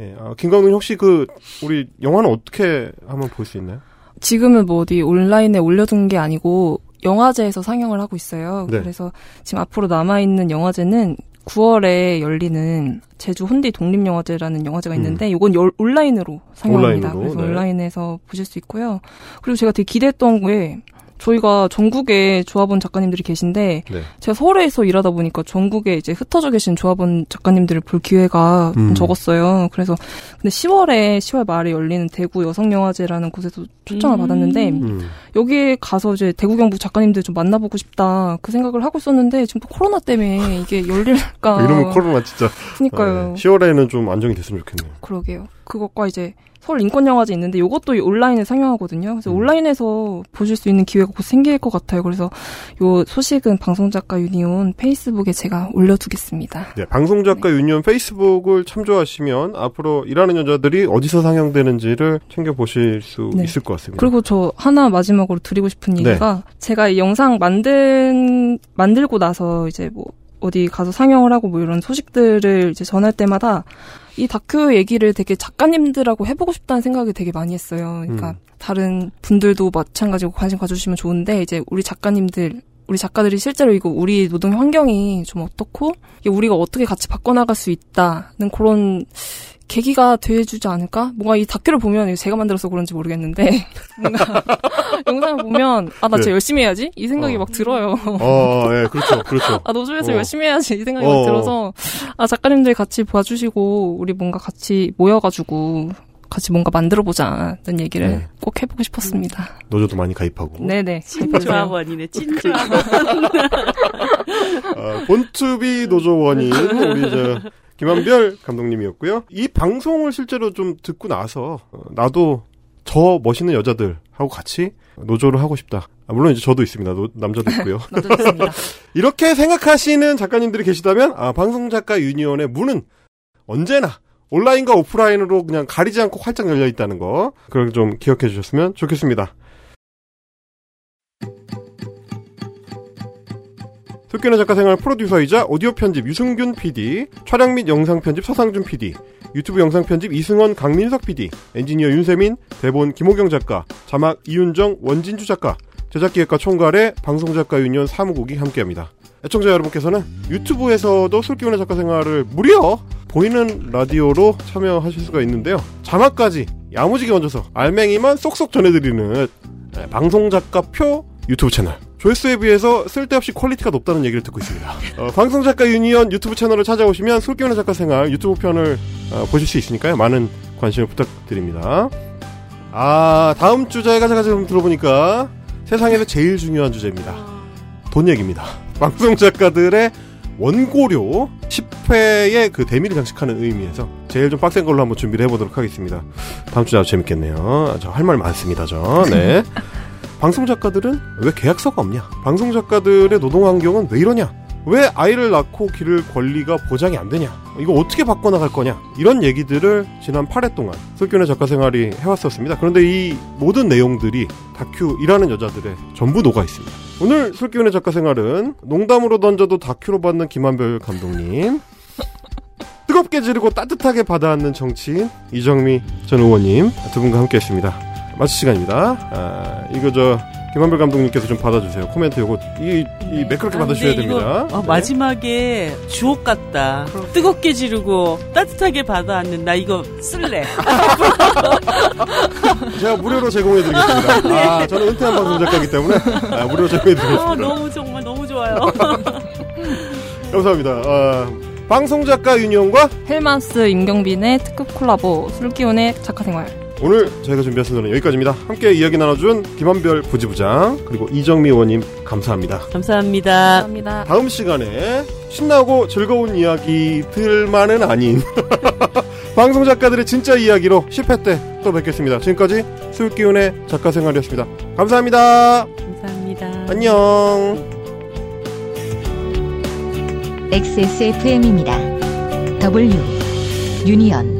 예, 아, 김광준 혹시 그 우리 영화는 어떻게 한번 볼 수 있나요? 지금은 뭐 어디 온라인에 올려둔 게 아니고 영화제에서 상영을 하고 있어요. 네. 그래서 지금 앞으로 남아있는 영화제는 9월에 열리는 제주 혼디 독립영화제라는 영화제가 있는데 이건 열- 온라인으로 상영합니다. 음. 온라인으로, 그래서 네. 온라인에서 보실 수 있고요. 그리고 제가 되게 기대했던 게 저희가 전국에 조합원 작가님들이 계신데 네. 제가 서울에서 일하다 보니까 전국에 이제 흩어져 계신 조합원 작가님들을 볼 기회가 좀 음. 적었어요. 그래서 근데 10월에 10월 말에 열리는 대구 여성영화제라는 곳에서 초청을 음. 받았는데 음. 여기에 가서 이제 대구 경북 작가님들 좀 만나보고 싶다 그 생각을 하고 있었는데 지금 또 코로나 때문에 이게 열릴까 이러면 코로나 진짜. 아. 그니까요. 네, 10월에는 좀 안정이 됐으면 좋겠네요. 그러게요. 그것과 이제 서울 인권 영화제 있는데 이것도 온라인에 상영하거든요. 그래서 음. 온라인에서 보실 수 있는 기회가 곧 생길 것 같아요. 그래서 요 소식은 방송작가 유니온 페이스북에 제가 올려두겠습니다. 네, 방송작가 유니온 페이스북을 참조하시면 앞으로 일하는 여자들이 어디서 상영되는지를 챙겨 보실 수 네. 있을 것 같습니다. 그리고 저 하나 마지막으로 드리고 싶은 네. 얘기가 제가 이 영상 만든 만들고 나서 이제 뭐 어디 가서 상영을 하고 뭐 이런 소식들을 이제 전할 때마다 이 다큐 얘기를 되게 작가님들하고 해보고 싶다는 생각을 되게 많이 했어요. 그러니까 음. 다른 분들도 마찬가지고 관심 가져주시면 좋은데 이제 우리 작가님들 우리 작가들이 실제로 이거 우리 노동 환경이 좀 어떻고 이게 우리가 어떻게 같이 바꿔나갈 수 있다는 그런 계기가 돼주지 않을까? 뭔가 이 다큐를 보면 제가 만들어서 그런지 모르겠는데 뭔가 영상을 보면 아나 네. 진짜 열심히 해야지 이 생각이 어. 막 들어요. 어, 예, 그렇죠, 그렇죠. 아 노조에서 어. 열심히 해야지 이 생각이 어. 막 들어서 아 작가님들 같이 봐주시고 우리 뭔가 같이 모여가지고 같이 뭔가 만들어 보자는 얘기를 네. 꼭 해보고 싶었습니다. 노조도 많이 가입하고. 네네. 찐조합원이네, 찐조합원. 아, Born to be 노조원인 우리 저 김한별 감독님이었고요. 이 방송을 실제로 좀 듣고 나서 어, 나도 저 멋있는 여자들하고 같이 노조를 하고 싶다. 아, 물론 이제 저도 있습니다. 노- 남자도 있고요. 이렇게 생각하시는 작가님들이 계시다면 아, 방송 작가 유니온의 문은 언제나 온라인과 오프라인으로 그냥 가리지 않고 활짝 열려 있다는 거. 그걸 좀 기억해 주셨으면 좋겠습니다. 특견의 작가 생활 프로듀서이자 오디오 편집 유승균 PD, 촬영 및 영상 편집 서상준 PD, 유튜브 영상 편집 이승원 강민석 PD, 엔지니어 윤세민, 대본 김호경 작가, 자막 이윤정 원진주 작가, 제작기획과 총괄의 방송작가 유니온 사무국이 함께합니다. 애청자 여러분께서는 유튜브에서도 술기운의 작가 생활을 무려 보이는 라디오로 참여하실 수가 있는데요. 자막까지 야무지게 얹어서 알맹이만 쏙쏙 전해드리는 네, 방송작가표 유튜브 채널. 조회수에 비해서 쓸데없이 퀄리티가 높다는 얘기를 듣고 있습니다. 어, 방송작가 유니온 유튜브 채널을 찾아오시면 술기운의 작가 생활 유튜브 편을 어, 보실 수 있으니까요. 많은 관심을 부탁드립니다. 아, 다음 주제가 제가 지금 들어보니까 세상에서 제일 중요한 주제입니다. 돈 얘기입니다. 방송 작가들의 원고료 10회의 그 대미를 장식하는 의미에서 제일 좀 빡센 걸로 한번 준비를 해보도록 하겠습니다. 다음 주제 아주 재밌겠네요. 저 할 말 많습니다, 저. 네. 방송 작가들은 왜 계약서가 없냐? 방송 작가들의 노동 환경은 왜 이러냐? 왜 아이를 낳고 기를 권리가 보장이 안 되냐? 이거 어떻게 바꿔나갈 거냐? 이런 얘기들을 지난 8회 동안 솔균의 작가 생활이 해왔었습니다. 그런데 이 모든 내용들이 다큐 일하는 여자들의 전부 녹아 있습니다. 오늘 솔기운의 작가 생활은 농담으로 던져도 다큐로 받는 김한별 감독님, 뜨겁게 지르고 따뜻하게 받아안는 정치인 이정미 전 의원님 두 분과 함께했습니다. 마칠 시간입니다. 아, 이거 저 김한별 감독님께서 좀 받아주세요. 코멘트 요거 이, 이 매끄럽게 받아주셔야 근데 이거, 됩니다. 어, 네. 마지막에 주옥 같다. 뜨겁게 지르고 따뜻하게 받아안는 나 이거 쓸래. 제가 무료로 제공해드리겠습니다. 아, 저는 은퇴한 방송 작가이기 때문에 아, 무료로 제공해드리겠습니다. 어, 너무 정말 너무 좋아요. 감사합니다. 아, 방송 작가 유니온과 헬마우스 임경빈의 특급 콜라보 술기운의 작가생활 오늘 저희가 준비한 순서는 여기까지입니다. 함께 이야기 나눠준 김한별 부지부장 그리고 이정미 의원님 감사합니다. 감사합니다. 감사합니다. 다음 시간에 신나고 즐거운 이야기들만은 아닌 방송 작가들의 진짜 이야기로 10회 때 또 뵙겠습니다. 지금까지 술기운의 작가 생활이었습니다. 감사합니다. 감사합니다. 안녕. XSFM입니다. W 유니언